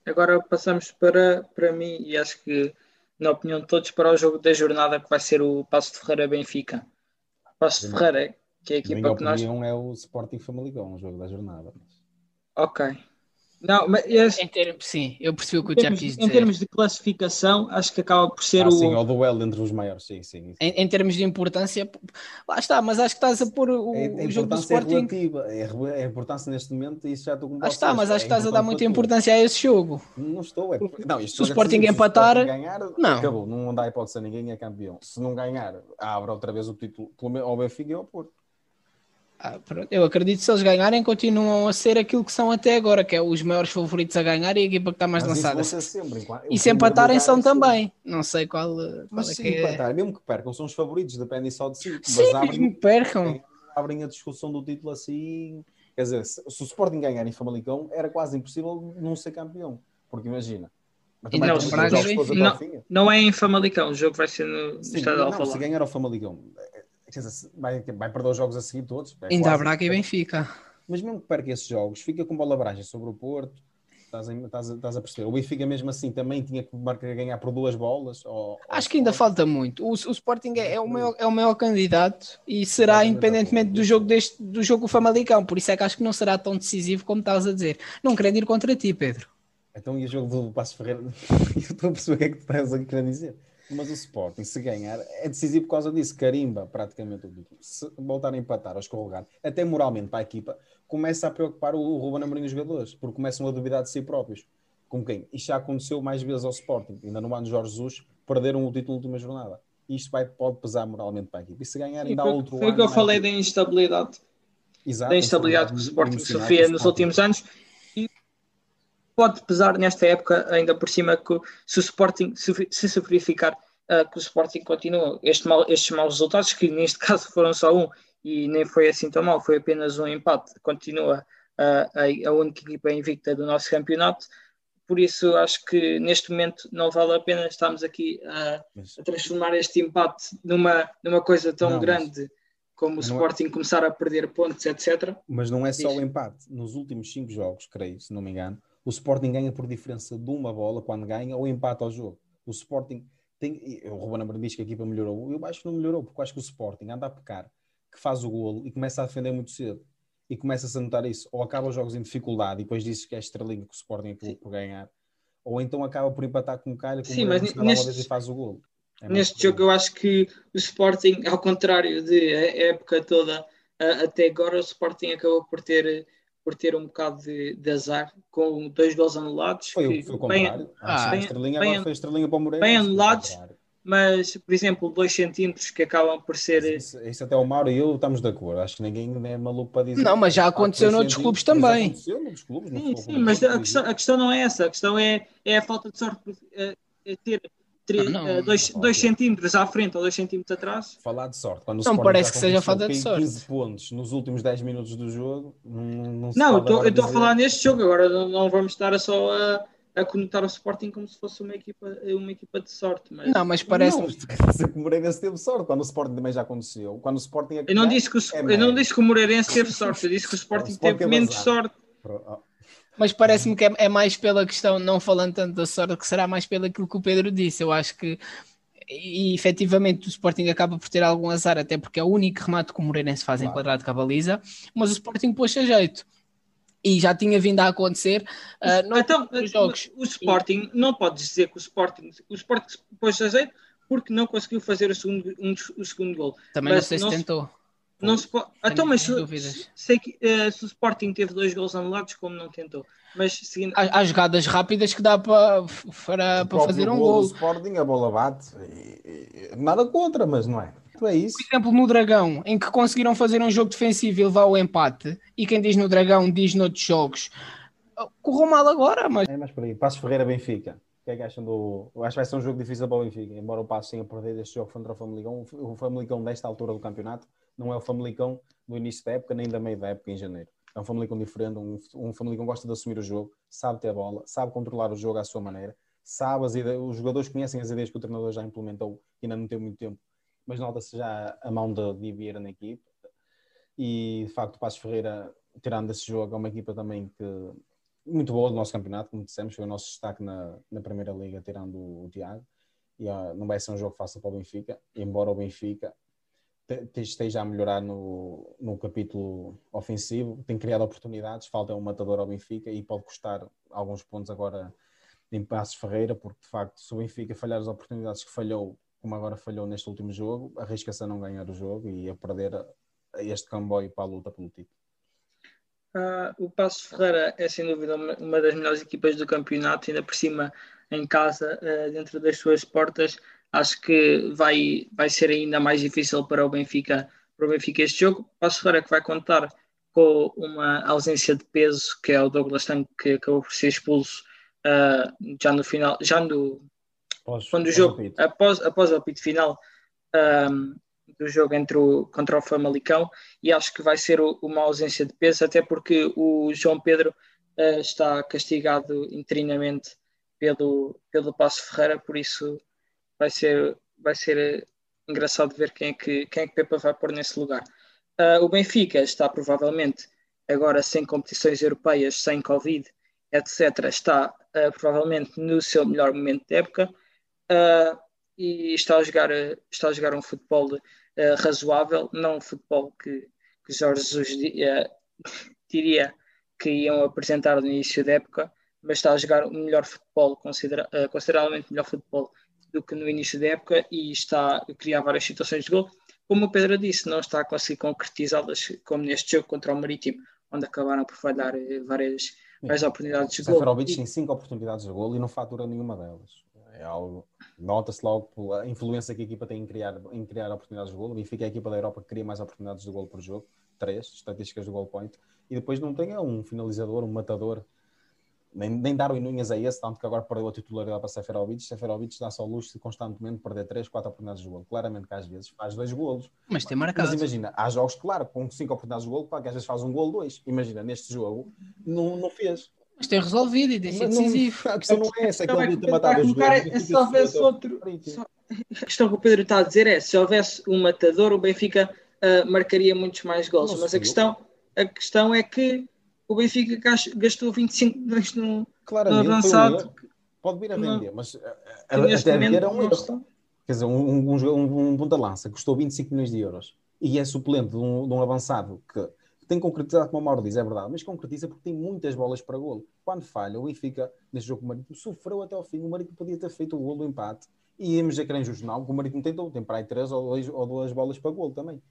Agora passamos para, para mim e acho que na opinião de todos, para o jogo da jornada que vai ser o Passo de Ferreira Benfica. Passo de Ferreira, que é a equipa que nós. é o Sporting Famalicão, o jogo da jornada. Ok. Não, mas esse... em termos, sim, eu percebi o que o Tiago quis dizer. Em termos de classificação, acho que acaba por ser ah, o. Sim, o duelo entre os maiores, sim, sim. Em, em, termos de importância, lá está, mas acho que estás a pôr o, a, o jogo do Sporting. É relativa, é, a importância neste momento, isso já estou com Ah, está, mas acho que estás a dar muita importância a esse jogo. Não estou, é. Não, isto se o Sporting assim, empatar. Se ganhar, não. acabou, não dá hipótese a ninguém, é campeão. Se não ganhar, abre outra vez o título ao Benfica e ao Porto. Ah, eu acredito que se eles ganharem, continuam a ser aquilo que são até agora, que é os maiores favoritos a ganhar e a equipa que está mais Mas lançada. Sempre, e se empatarem são também. Não sei qual, qual Mas é se que empatar, é. mesmo que percam, são os favoritos, dependem só de si. Sim, Mas abrem, percam. Abrem a discussão do título assim. Quer dizer, se, se o Sporting ganhar em Famalicão, era quase impossível não ser campeão. Porque imagina, não, não, não, é em Famalicão, o jogo vai ser no, Sim, Estado não, Alfa. Se ganhar ao Famalicão, vai, vai perder os jogos a seguir todos. É Ainda há Braga e Benfica. Mas mesmo que perca esses jogos, fica com bola barragem sobre o Porto. Estás a, estás, a, estás a perceber? O Benfica, mesmo assim, também tinha que ganhar por duas bolas. Ou, Acho que ainda falta muito. O, o Sporting é, é, o maior, é o maior candidato e será independentemente do jogo, deste, do jogo Famalicão. Por isso é que acho que não será tão decisivo como estás a dizer. Não querendo ir contra ti, Pedro. Então, e o jogo do Passo Ferreira? Eu estou a perceber o que é que tu estás a querer dizer. Mas o Sporting, se ganhar, é decisivo por causa disso. Carimba praticamente o título. Se voltar a empatar ou escorregar, até moralmente para a equipa, começa a preocupar o Ruben Amorim e os jogadores, porque começam a duvidar de si próprios. Com quem? Isto já aconteceu mais vezes ao Sporting. Ainda no ano de Jorge Jesus, perderam o título de última jornada. Isto vai, pode pesar moralmente para a equipa. E se ganhar, ainda há outro Foi o que eu falei da instabilidade. Exato, da instabilidade que o Sporting sofria nos últimos anos pode pesar nesta época, ainda por cima, que se o Sporting, se, se verificar uh, que o Sporting continua este mal, estes maus resultados, que neste caso foram só um e nem foi assim tão mal, foi apenas um empate, continua uh, a, a única equipa invicta do nosso campeonato. Por isso, acho que neste momento não vale a pena estarmos aqui a, a transformar este empate numa, numa coisa tão não, grande. Mas como o Sporting é... começar a perder pontos, etc. Mas não é só o empate. Nos últimos cinco jogos, creio, se não me engano, o Sporting ganha por diferença de uma bola quando ganha ou empata ao jogo. O Sporting tem. O Ruben Amorim diz que a equipa melhorou. Eu acho que não melhorou, porque eu acho que o Sporting anda a pecar, que faz o golo e começa a defender muito cedo. E começa-se a notar isso. Ou acaba os jogos em dificuldade e depois dizes que é estrelinha que o Sporting acabou por ganhar. ou então acaba por empatar com o Calha, com Sim, o mas neste... e faz o gol. É neste jogo eu acho que o Sporting, ao contrário de a época toda até agora, o Sporting acabou por ter por ter um bocado de, de azar com dois gols anulados. Foi, foi o contrário. Bem, ah, bem, estrelinha, bem, agora foi a estrelinha para o Moreira. Bem anulados, mas, por exemplo, dois centímetros que acabam por ser. Isso, isso, até o Mauro e eu estamos de acordo. Acho que ninguém é maluco para dizer. Não, mas já aconteceu noutros clubes também. Aconteceu noutros clubes. Sim, sim, mas a questão, a questão, não é essa. A questão é, é a falta de sorte. É, é ter Três, não, não, 2 uh, centímetros à frente ou 2 centímetros atrás. Falar de sorte. Quando não parece que seja falta de sorte. 15 pontos nos últimos 10 minutos do jogo. Não, não, não eu estou a falar neste jogo. Agora não, não vamos estar a só a, a conotar o Sporting como se fosse uma equipa, uma equipa de sorte. Mas... Não, mas parece. Não, que o Moreirense teve sorte quando o Sporting também já aconteceu. Quando o Sporting eu, não disse que o, é eu não disse que o Moreirense teve sorte, eu disse que o Sporting, o Sporting teve menos sorte. Mas parece-me que é, é, mais pela questão, não falando tanto da sorte, que será mais pelo que o Pedro disse. Eu acho que e efetivamente o Sporting acaba por ter algum azar, até porque é o único remate que o Moreirense faz claro. enquadrado com a baliza, mas o Sporting pôs a jeito. E já tinha vindo a acontecer uh, então, jogos. O Sporting, e... não pode dizer que o Sporting, o Sporting pôs a jeito porque não conseguiu fazer o segundo, um, o segundo gol. Também mas não sei se tentou. Não se pode... Então, mas se, sei que, uh, se o Sporting teve dois gols anulados, como não tentou? Mas seguindo... há, há, jogadas rápidas que dá para, para, para fazer um gol. O Sporting, a bola bate, e, e, nada contra, mas não é. Então é isso. Por exemplo, no Dragão, em que conseguiram fazer um jogo defensivo e levar o empate, e quem diz no Dragão diz noutros jogos, correu mal agora, mas. É mais por aí. Passos Ferreira Benfica. O que é que acham do. Eu acho que vai ser um jogo difícil para o Benfica, embora o Passo tenha perdido este jogo contra o Famalicão. O Famalicão, desta altura do campeonato, não é o Famalicão do início da época, nem da meio da época em janeiro. É um Famalicão diferente, um, um Famalicão gosta de assumir o jogo, sabe ter a bola, sabe controlar o jogo à sua maneira, sabe as ideias, os jogadores conhecem as ideias que o treinador já implementou, que ainda não tem muito tempo, mas nota-se já a mão de, de Vieira na equipe. E de facto, o Passos Ferreira, tirando esse jogo, é uma equipa também que muito boa do nosso campeonato, como dissemos, foi o nosso destaque na, na Primeira Liga, tirando o, o Tiago. E uh, não vai ser um jogo fácil para o Benfica, embora o Benfica esteja a melhorar no, no capítulo ofensivo, tem criado oportunidades, falta um matador ao Benfica e pode custar alguns pontos agora em Passos Ferreira, porque de facto, se o Benfica falhar as oportunidades que falhou, como agora falhou neste último jogo, arrisca-se a não ganhar o jogo e a perder este comboio para a luta pelo título. Uh, o Passos Ferreira é sem dúvida uma, das melhores equipas do campeonato, ainda por cima em casa, uh, dentro das suas portas acho que vai, vai ser ainda mais difícil para o Benfica, para o Benfica este jogo. Passo Ferreira que vai contar com uma ausência de peso, que é o Douglas Tanque, que acabou por ser expulso uh, já no final, já no após, quando o jogo, após, após o apito final um, do jogo entre o, contra o Famalicão, e acho que vai ser o, uma ausência de peso, até porque o João Pedro uh, está castigado interinamente pelo, pelo Passo Ferreira, por isso vai ser, vai ser eh, engraçado ver quem é que, quem é que Pepa vai pôr nesse lugar. Uh, o Benfica está provavelmente agora sem competições europeias, sem Covid, etc. Está uh, provavelmente no seu melhor momento de época uh, e está a jogar, está a jogar um futebol razoável, não um futebol que, que Jorge Jesus diria que iam apresentar no início da época, mas está a jogar o melhor futebol, considera consideravelmente melhor futebol do que no início da época e está a criar várias situações de gol. Como o Pedro disse, não está a conseguir concretizá-las como neste jogo contra o Marítimo, onde acabaram por falhar eh, várias, várias oportunidades de gol. Seferovic e... tem cinco oportunidades de gol e não fatura nenhuma delas. É algo, nota-se logo pela influência que a equipa tem em criar, em criar oportunidades de gol. O Benfica é a equipa da Europa que cria mais oportunidades de gol por jogo, três estatísticas do goal point, e depois não tem um finalizador, um matador nem, nem Darwin Nunes é esse, tanto que agora perdeu a titularidade para Seferovic. Seferovic dá-se ao luxo de constantemente perder 3, 4 oportunidades de golo. Claramente que às vezes faz dois golos. Mas tem marcado. Mas imagina, há jogos, claro, com 5 oportunidades de golo, claro que às vezes faz um golo, dois. Imagina, neste jogo, não, não fez. Mas tem resolvido e tem sido decisivo. a questão não é essa, é que ele devia matar os golos. Se houvesse outro. A questão que o Pedro está a dizer é: se houvesse um matador, o Benfica uh, marcaria muitos mais gols. Mas a questão, a questão é que o Benfica gastou 25 milhões no, Claramente, no avançado. Pode vir a vender, não, mas a, a, até momento, era um erro. Quer dizer, um, um, um, um ponta-lança custou 25 milhões de euros e é suplente de um, de um avançado que, tem concretizado, como o Mauro diz, é verdade, mas concretiza porque tem muitas bolas para golo. Quando falha, o Benfica, neste jogo com o Marítimo, sofreu até ao fim. O Marítimo podia ter feito o golo do empate. E íamos a querer injusto, não, o Marítimo tentou, tem para aí três ou, dois, ou duas bolas para golo também.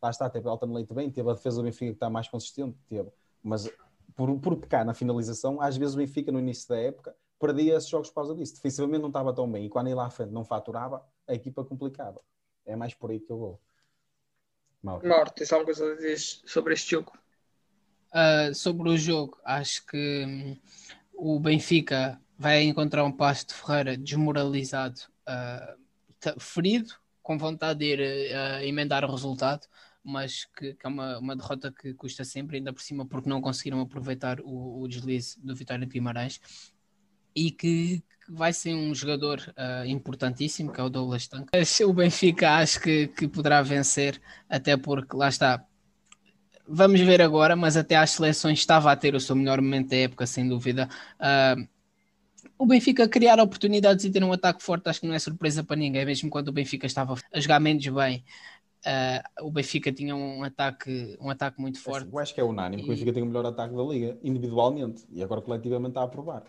Lá está, teve Alton Leite bem, teve a defesa do Benfica que está mais consistente, teve. Mas por, por pecar na finalização, às vezes o Benfica no início da época perdia esses jogos por causa disso. Defensivamente não estava tão bem e quando ele lá à frente não faturava, a equipa complicava. É mais por aí que eu vou. Mauro, tens alguma coisa a dizer sobre este jogo? Uh, sobre o jogo, acho que hum, o Benfica vai encontrar um passo de Ferreira desmoralizado, uh, ferido, com vontade de ir uh, emendar o resultado, mas que, que é uma, uma, derrota que custa sempre, ainda por cima porque não conseguiram aproveitar o, o deslize do Vitória de Guimarães e que, que vai ser um jogador uh, importantíssimo, que é o Douglas Tank. O Benfica acho que, que poderá vencer, até porque lá está. Vamos ver agora, mas até às seleções estava a ter o seu melhor momento da época, sem dúvida. Uh, o Benfica criar oportunidades e ter um ataque forte, acho que não é surpresa para ninguém, mesmo quando o Benfica estava a jogar menos bem. Uh, o Benfica tinha um ataque, um ataque muito forte. Eu acho que é unânime, e... o Benfica tem o melhor ataque da liga, individualmente, e agora coletivamente está a provar.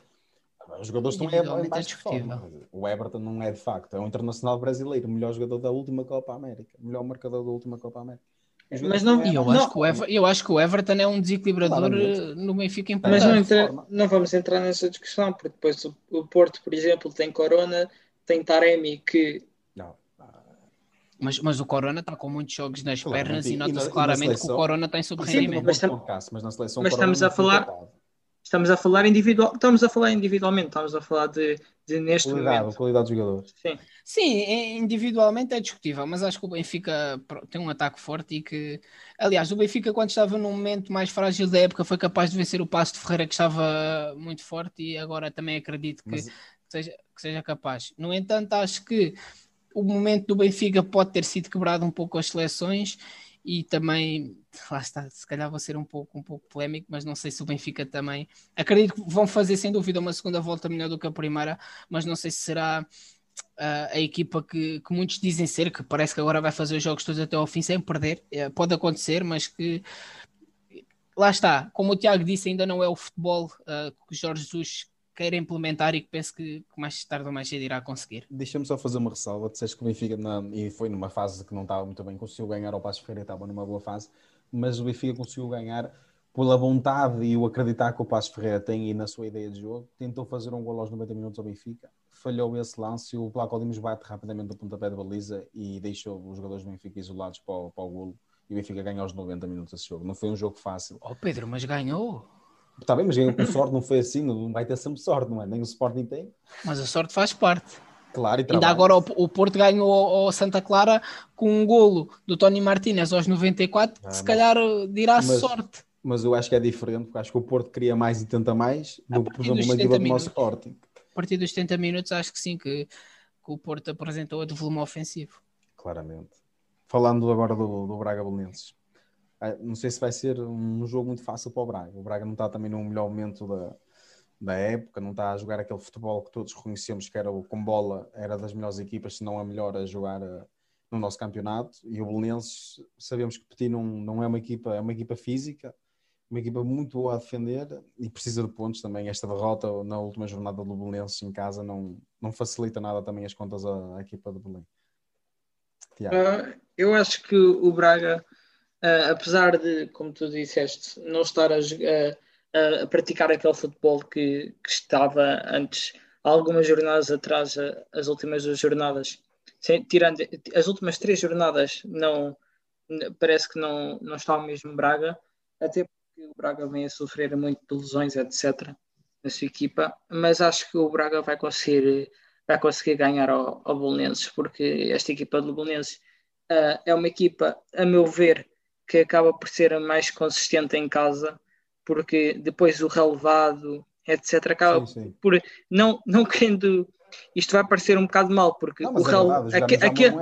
Os jogadores estão em baixo forma. O Everton não é de facto, é um internacional brasileiro, o melhor jogador da última Copa América, o melhor marcador da última Copa América. Mas não, eu, acho que o Everton, eu acho que o Everton é um desequilibrador eh, no Benfica Mas não, entra, não vamos entrar nessa discussão, porque depois o, o, Porto, por exemplo, tem Corona, tem Taremi, que. Mas, mas o Corona está com muitos jogos nas pernas e, e nota-se claramente seleção, que o Corona tem sobre-rendimento. Mas, mas, na seleção mas estamos a falar. Estamos a falar individual, estamos a falar individualmente, estamos a falar de, de neste qualidade, momento. qualidade dos jogadores. Sim. Sim, individualmente é discutível, mas acho que o Benfica tem um ataque forte e que, aliás, o Benfica quando estava num momento mais frágil da época foi capaz de vencer o Passo de Ferreira que estava muito forte e agora também acredito que, mas... que, seja, que seja capaz. No entanto, acho que o momento do Benfica pode ter sido quebrado um pouco as seleções e também, lá está, se calhar vou ser um pouco, um pouco polémico, mas não sei se o Benfica também. Acredito que vão fazer sem dúvida uma segunda volta melhor do que a primeira, mas não sei se será uh, a equipa que, que, muitos dizem ser, que parece que agora vai fazer os jogos todos até ao fim sem perder. Uh, pode acontecer, mas que lá está, como o Tiago disse, ainda não é o futebol uh, que Jorge Jesus queira implementar e que penso que, que mais tarde ou mais cedo irá conseguir. Deixa-me só fazer uma ressalva. Disseste que o Benfica, na, e foi numa fase que não estava muito bem, conseguiu ganhar ao Passo Ferreira, estava numa boa fase, mas o Benfica conseguiu ganhar pela vontade e o acreditar que o Passo Ferreira tem e na sua ideia de jogo. Tentou fazer um gol aos 90 minutos ao Benfica, falhou esse lance e o Placo Dimos bate rapidamente do pontapé de baliza e deixou os jogadores do Benfica isolados para o, para o golo. E o Benfica ganhou aos 90 minutos esse jogo. Não foi um jogo fácil. Oh Pedro, mas ganhou. Está bem, mas ganhou com sorte, não foi assim, não vai ter sempre sorte, não é? Nem o Sporting tem. Mas a sorte faz parte. Claro, e Ainda agora o, Porto ganhou ao Santa Clara com um golo do Tony Martinez aos 94, ah, se calhar dirá mas, sorte. Mas eu acho que é diferente, porque acho que o Porto queria mais e tenta mais do que, por exemplo, uma equipa do nosso Sporting. A partir dos 70 minutos, acho que sim, que, que o Porto apresentou a de volume ofensivo. Claramente. Falando agora do, do Braga Belenenses. Ah, não sei se vai ser um jogo muito fácil para o Braga. O Braga não está também no melhor momento da, da época, não está a jogar aquele futebol que todos reconhecemos que era o com bola, era das melhores equipas, se não a melhor a jogar ah, no nosso campeonato. E o Belenenses, sabemos que Petit não, não é uma equipa, é uma equipa física, uma equipa muito boa a defender e precisa de pontos também. Esta derrota na última jornada do Belenenses em casa não, não facilita nada também as contas à, à equipa do Belém. Uh, eu acho que o Braga uh, apesar de, como tu disseste, não estar a, a, a praticar aquele futebol que, que, estava antes, algumas jornadas atrás, as últimas duas jornadas, sem, tirando as últimas três jornadas, não parece que não, não está o mesmo Braga, até porque o Braga vem a sofrer muito de lesões, etc., na sua equipa, mas acho que o Braga vai conseguir, vai conseguir ganhar ao, ao Bolonenses, porque esta equipa do Bolonenses uh, é uma equipa, a meu ver, que acaba por ser mais consistente em casa, porque depois o relevado, etc., acaba sim, sim. por não, não querendo. Isto vai parecer um bocado mal, porque não, o rel... é aquele,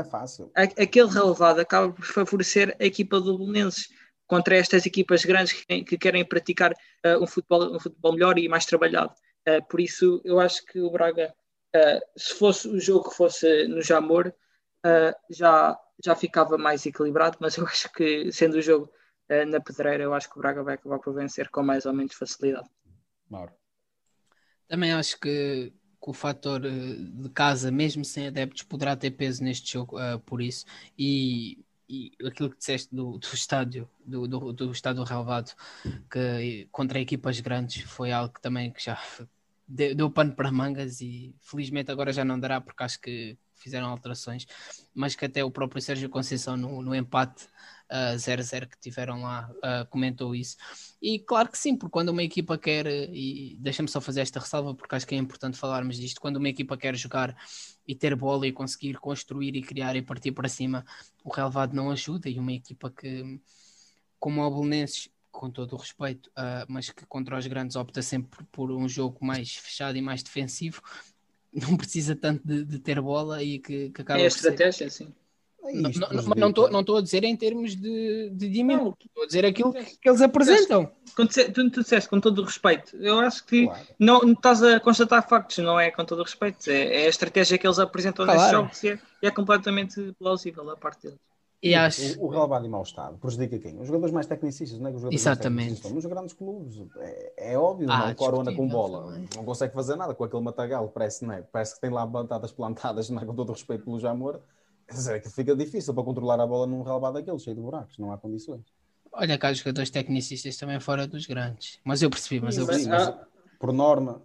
é aquele relevado acaba por favorecer a equipa do Belenenses contra estas equipas grandes que, que querem praticar uh, um, futebol, um futebol melhor e mais trabalhado. Uh, por isso, eu acho que o Braga, uh, se fosse o jogo que fosse no Jamor, já já ficava mais equilibrado, mas eu acho que sendo o jogo uh, na pedreira, eu acho que o Braga vai acabar por vencer com mais ou menos facilidade. Mauro. Também acho que, que, o fator de casa, mesmo sem adeptos, poderá ter peso neste jogo uh, por isso. E, e, aquilo que disseste do, do estádio, do, do, do estádio relevado, que contra equipas grandes, foi algo que também que já deu, deu pano para mangas e felizmente agora já não dará porque acho que fizeram alterações, mas que até o próprio Sérgio Conceição no, no empate 0-0 uh, que tiveram lá uh, comentou isso. E claro que sim, porque quando uma equipa quer, e deixa-me só fazer esta ressalva porque acho que é importante falarmos disto, quando uma equipa quer jogar e ter bola e conseguir construir e criar e partir para cima, o relevado não ajuda e uma equipa que, como o Belenenses, com todo o respeito, uh, mas que contra os grandes opta sempre por um jogo mais fechado e mais defensivo, não precisa tanto de, de ter bola e que, que acaba É a estratégia, ser... sim. É não estou não, não a dizer em termos de, de dimensão, estou a dizer aquilo que, que eles apresentam. Quando tu, tu disseste com todo o respeito, eu acho que claro. não, não, estás a constatar factos, não é com todo o respeito, é, é a estratégia que eles apresentam claro. nesse jogo e é, é completamente plausível a parte deles. E acho... O, o relevado em mau estado prejudica quem? Os jogadores mais tecnicistas, não é? Os jogadores Exatamente. nos grandes clubes. É, é óbvio, ah, não? o Coro anda com bola, não consegue fazer nada com aquele matagal, parece, não é? parece que tem lá batatas plantadas, não é? com todo o respeito pelo Jamor. É que fica difícil para controlar a bola num relevado daquele, cheio de buracos, não há condições. Olha cá, os jogadores tecnicistas também fora dos grandes. Mas eu percebi, mas eu percebi. Mas, por norma,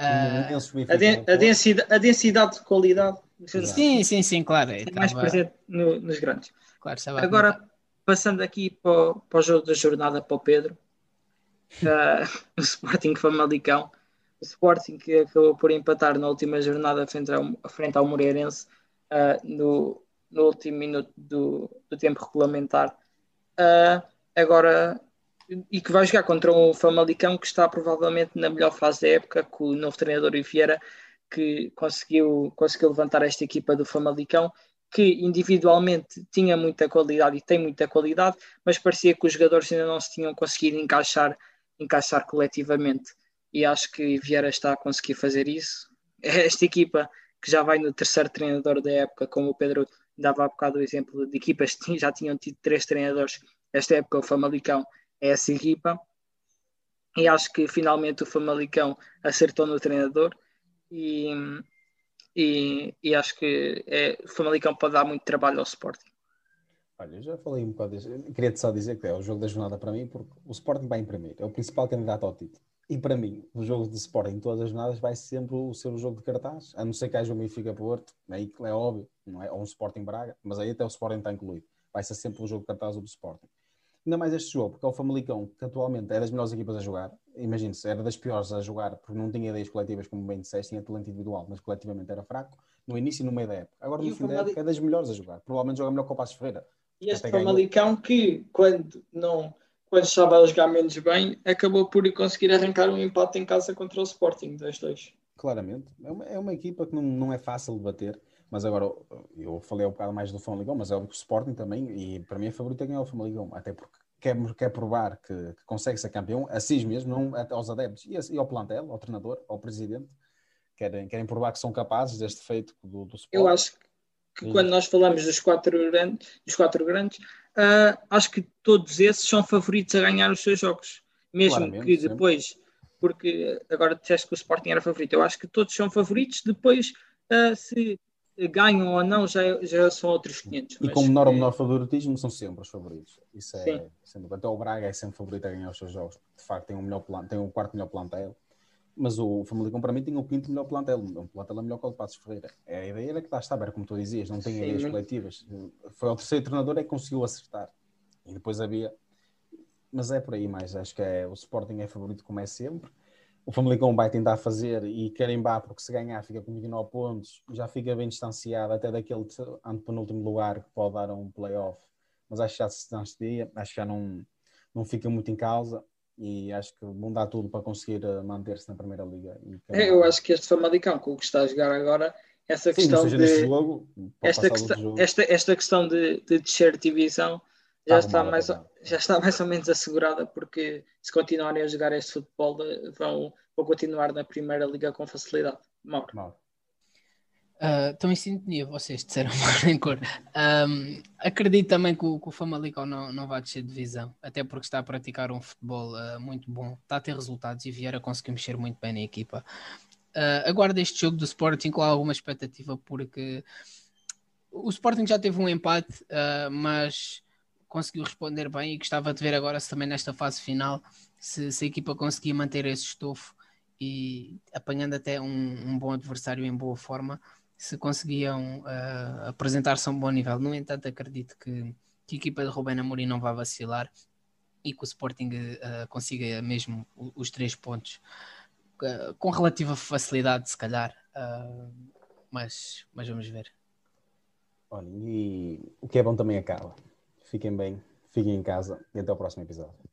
uh, a, de, a, densidade, a densidade de qualidade. Sim, sim, sim, claro. É mais presente no, nos grandes. Claro, Agora, passando aqui para, para, o jogo da jornada para o Pedro, uh, o Sporting Famalicão, o Sporting que acabou por empatar na última jornada frente ao, frente ao Moreirense uh, no, no último minuto do, do tempo regulamentar. Uh, agora, e que vai jogar contra um Famalicão que está provavelmente na melhor fase da época, com o novo treinador Vieira, que conseguiu, conseguiu levantar esta equipa do Famalicão que individualmente tinha muita qualidade e tem muita qualidade, mas parecia que os jogadores ainda não se tinham conseguido encaixar, encaixar coletivamente. E acho que Vieira está a conseguir fazer isso. Esta equipa que já vai no terceiro treinador da época, como o Pedro dava há bocado o exemplo de equipas que já tinham tido três treinadores, esta época o Famalicão é essa equipa. E acho que finalmente o Famalicão acertou no treinador e, e, e acho que é, o Famalicão pode dar muito trabalho ao Sporting. Olha, já falei um bocado disso. Queria só dizer que é o jogo da jornada para mim, porque o Sporting vai em primeiro, é o principal candidato ao título. E para mim, o jogo de Sporting todas as jornadas vai sempre o seu jogo de cartaz, a não ser que haja um Benfica Porto, aí é óbvio, não é? ou um Sporting Braga, mas aí até o Sporting está incluído. Vai ser sempre o jogo de cartaz do Sporting. Ainda mais este jogo, porque é o Famalicão, que atualmente é das melhores equipas a jogar. Imagine-se, era das piores a jogar, porque não tinha ideias coletivas, como bem disseste, tinha talento individual, mas coletivamente era fraco, no início e no meio da época. Agora, no e fim da época, é das melhores a jogar. Provavelmente joga melhor que o Passos Ferreira. E este Famalicão, que quando não quando estava a jogar menos bem, acabou por conseguir arrancar um empate em casa contra o Sporting, 2-2. Claramente. É uma, é uma equipa que não, não é fácil de bater. Mas agora, eu falei um bocado mais do Famalicão, mas é óbvio que o Sporting também, e para mim é favorito é ganhar o Famalicão, até porque quer, quer provar que, que consegue ser campeão, a si mesmo, não aos adeptos, e, e, ao plantel, ao treinador, ao presidente, querem, querem provar que são capazes deste feito do, do Sporting. Eu acho que quando nós falamos dos quatro grandes, dos quatro grandes uh, acho que todos esses são favoritos a ganhar os seus jogos. Mesmo Claramente, que depois, sempre. porque agora disseste que o Sporting era favorito, eu acho que todos são favoritos, depois uh, se ganham ou não já, já são outros 500. E com menor ou menor favoritismo são sempre os favoritos. Isso é, sendo, até o Braga é sempre favorito a ganhar os seus jogos. De facto, tem o, melhor plan, tem o quarto melhor plantel. Mas o Famalicão para mim tem o quinto melhor plantel. Um plantel é melhor que o de Passos Ferreira. É, a ideia era que está a estar, como tu dizias, não tem Sim, ideias coletivas. Foi o terceiro treinador é que conseguiu acertar. E depois havia. Mas é por aí mais. Acho que é, o Sporting é favorito como é sempre o Famalicão vai tentar fazer e carimbar, porque se ganhar fica com 29 pontos, já fica bem distanciado até daquele antepenúltimo lugar que pode dar um playoff. Mas acho que já se distancia, acho que já não, não fica muito em causa e acho que vão dar tudo para conseguir eh, manter-se na Primeira Liga. É, eu acho que este Famalicão, com o que está a jogar agora, essa Sim, questão de. Jogo, esta, questão, esta, esta questão de, de descer divisão já está, mais, já está mais ou menos assegurada, porque se continuarem a jogar este futebol, vão, vão continuar na Primeira Liga com facilidade. Mauro. Mauro. Uh, estão em sintonia, vocês disseram em cor. Um, acredito também que o, que o Famalicão não, não vai descer de divisão, até porque está a praticar um futebol uh, muito bom, está a ter resultados e Vieira conseguiu mexer muito bem na equipa. Uh, aguardo este jogo do Sporting com alguma expectativa, porque o Sporting já teve um empate, uh, mas conseguiu responder bem e gostava de ver agora se também nesta fase final se, se a equipa conseguir manter esse estofo e apanhando até um, um bom adversário em boa forma se conseguiam uh, apresentar-se a um bom nível. No entanto, acredito que, que a equipa de Rubén Amorim não vai vacilar e que o Sporting uh, consiga mesmo os, os três pontos uh, com relativa facilidade, se calhar. mas, mas vamos ver. Olha, e o que é bom também acaba. Fiquem bem, fiquem em casa e até o próximo episódio.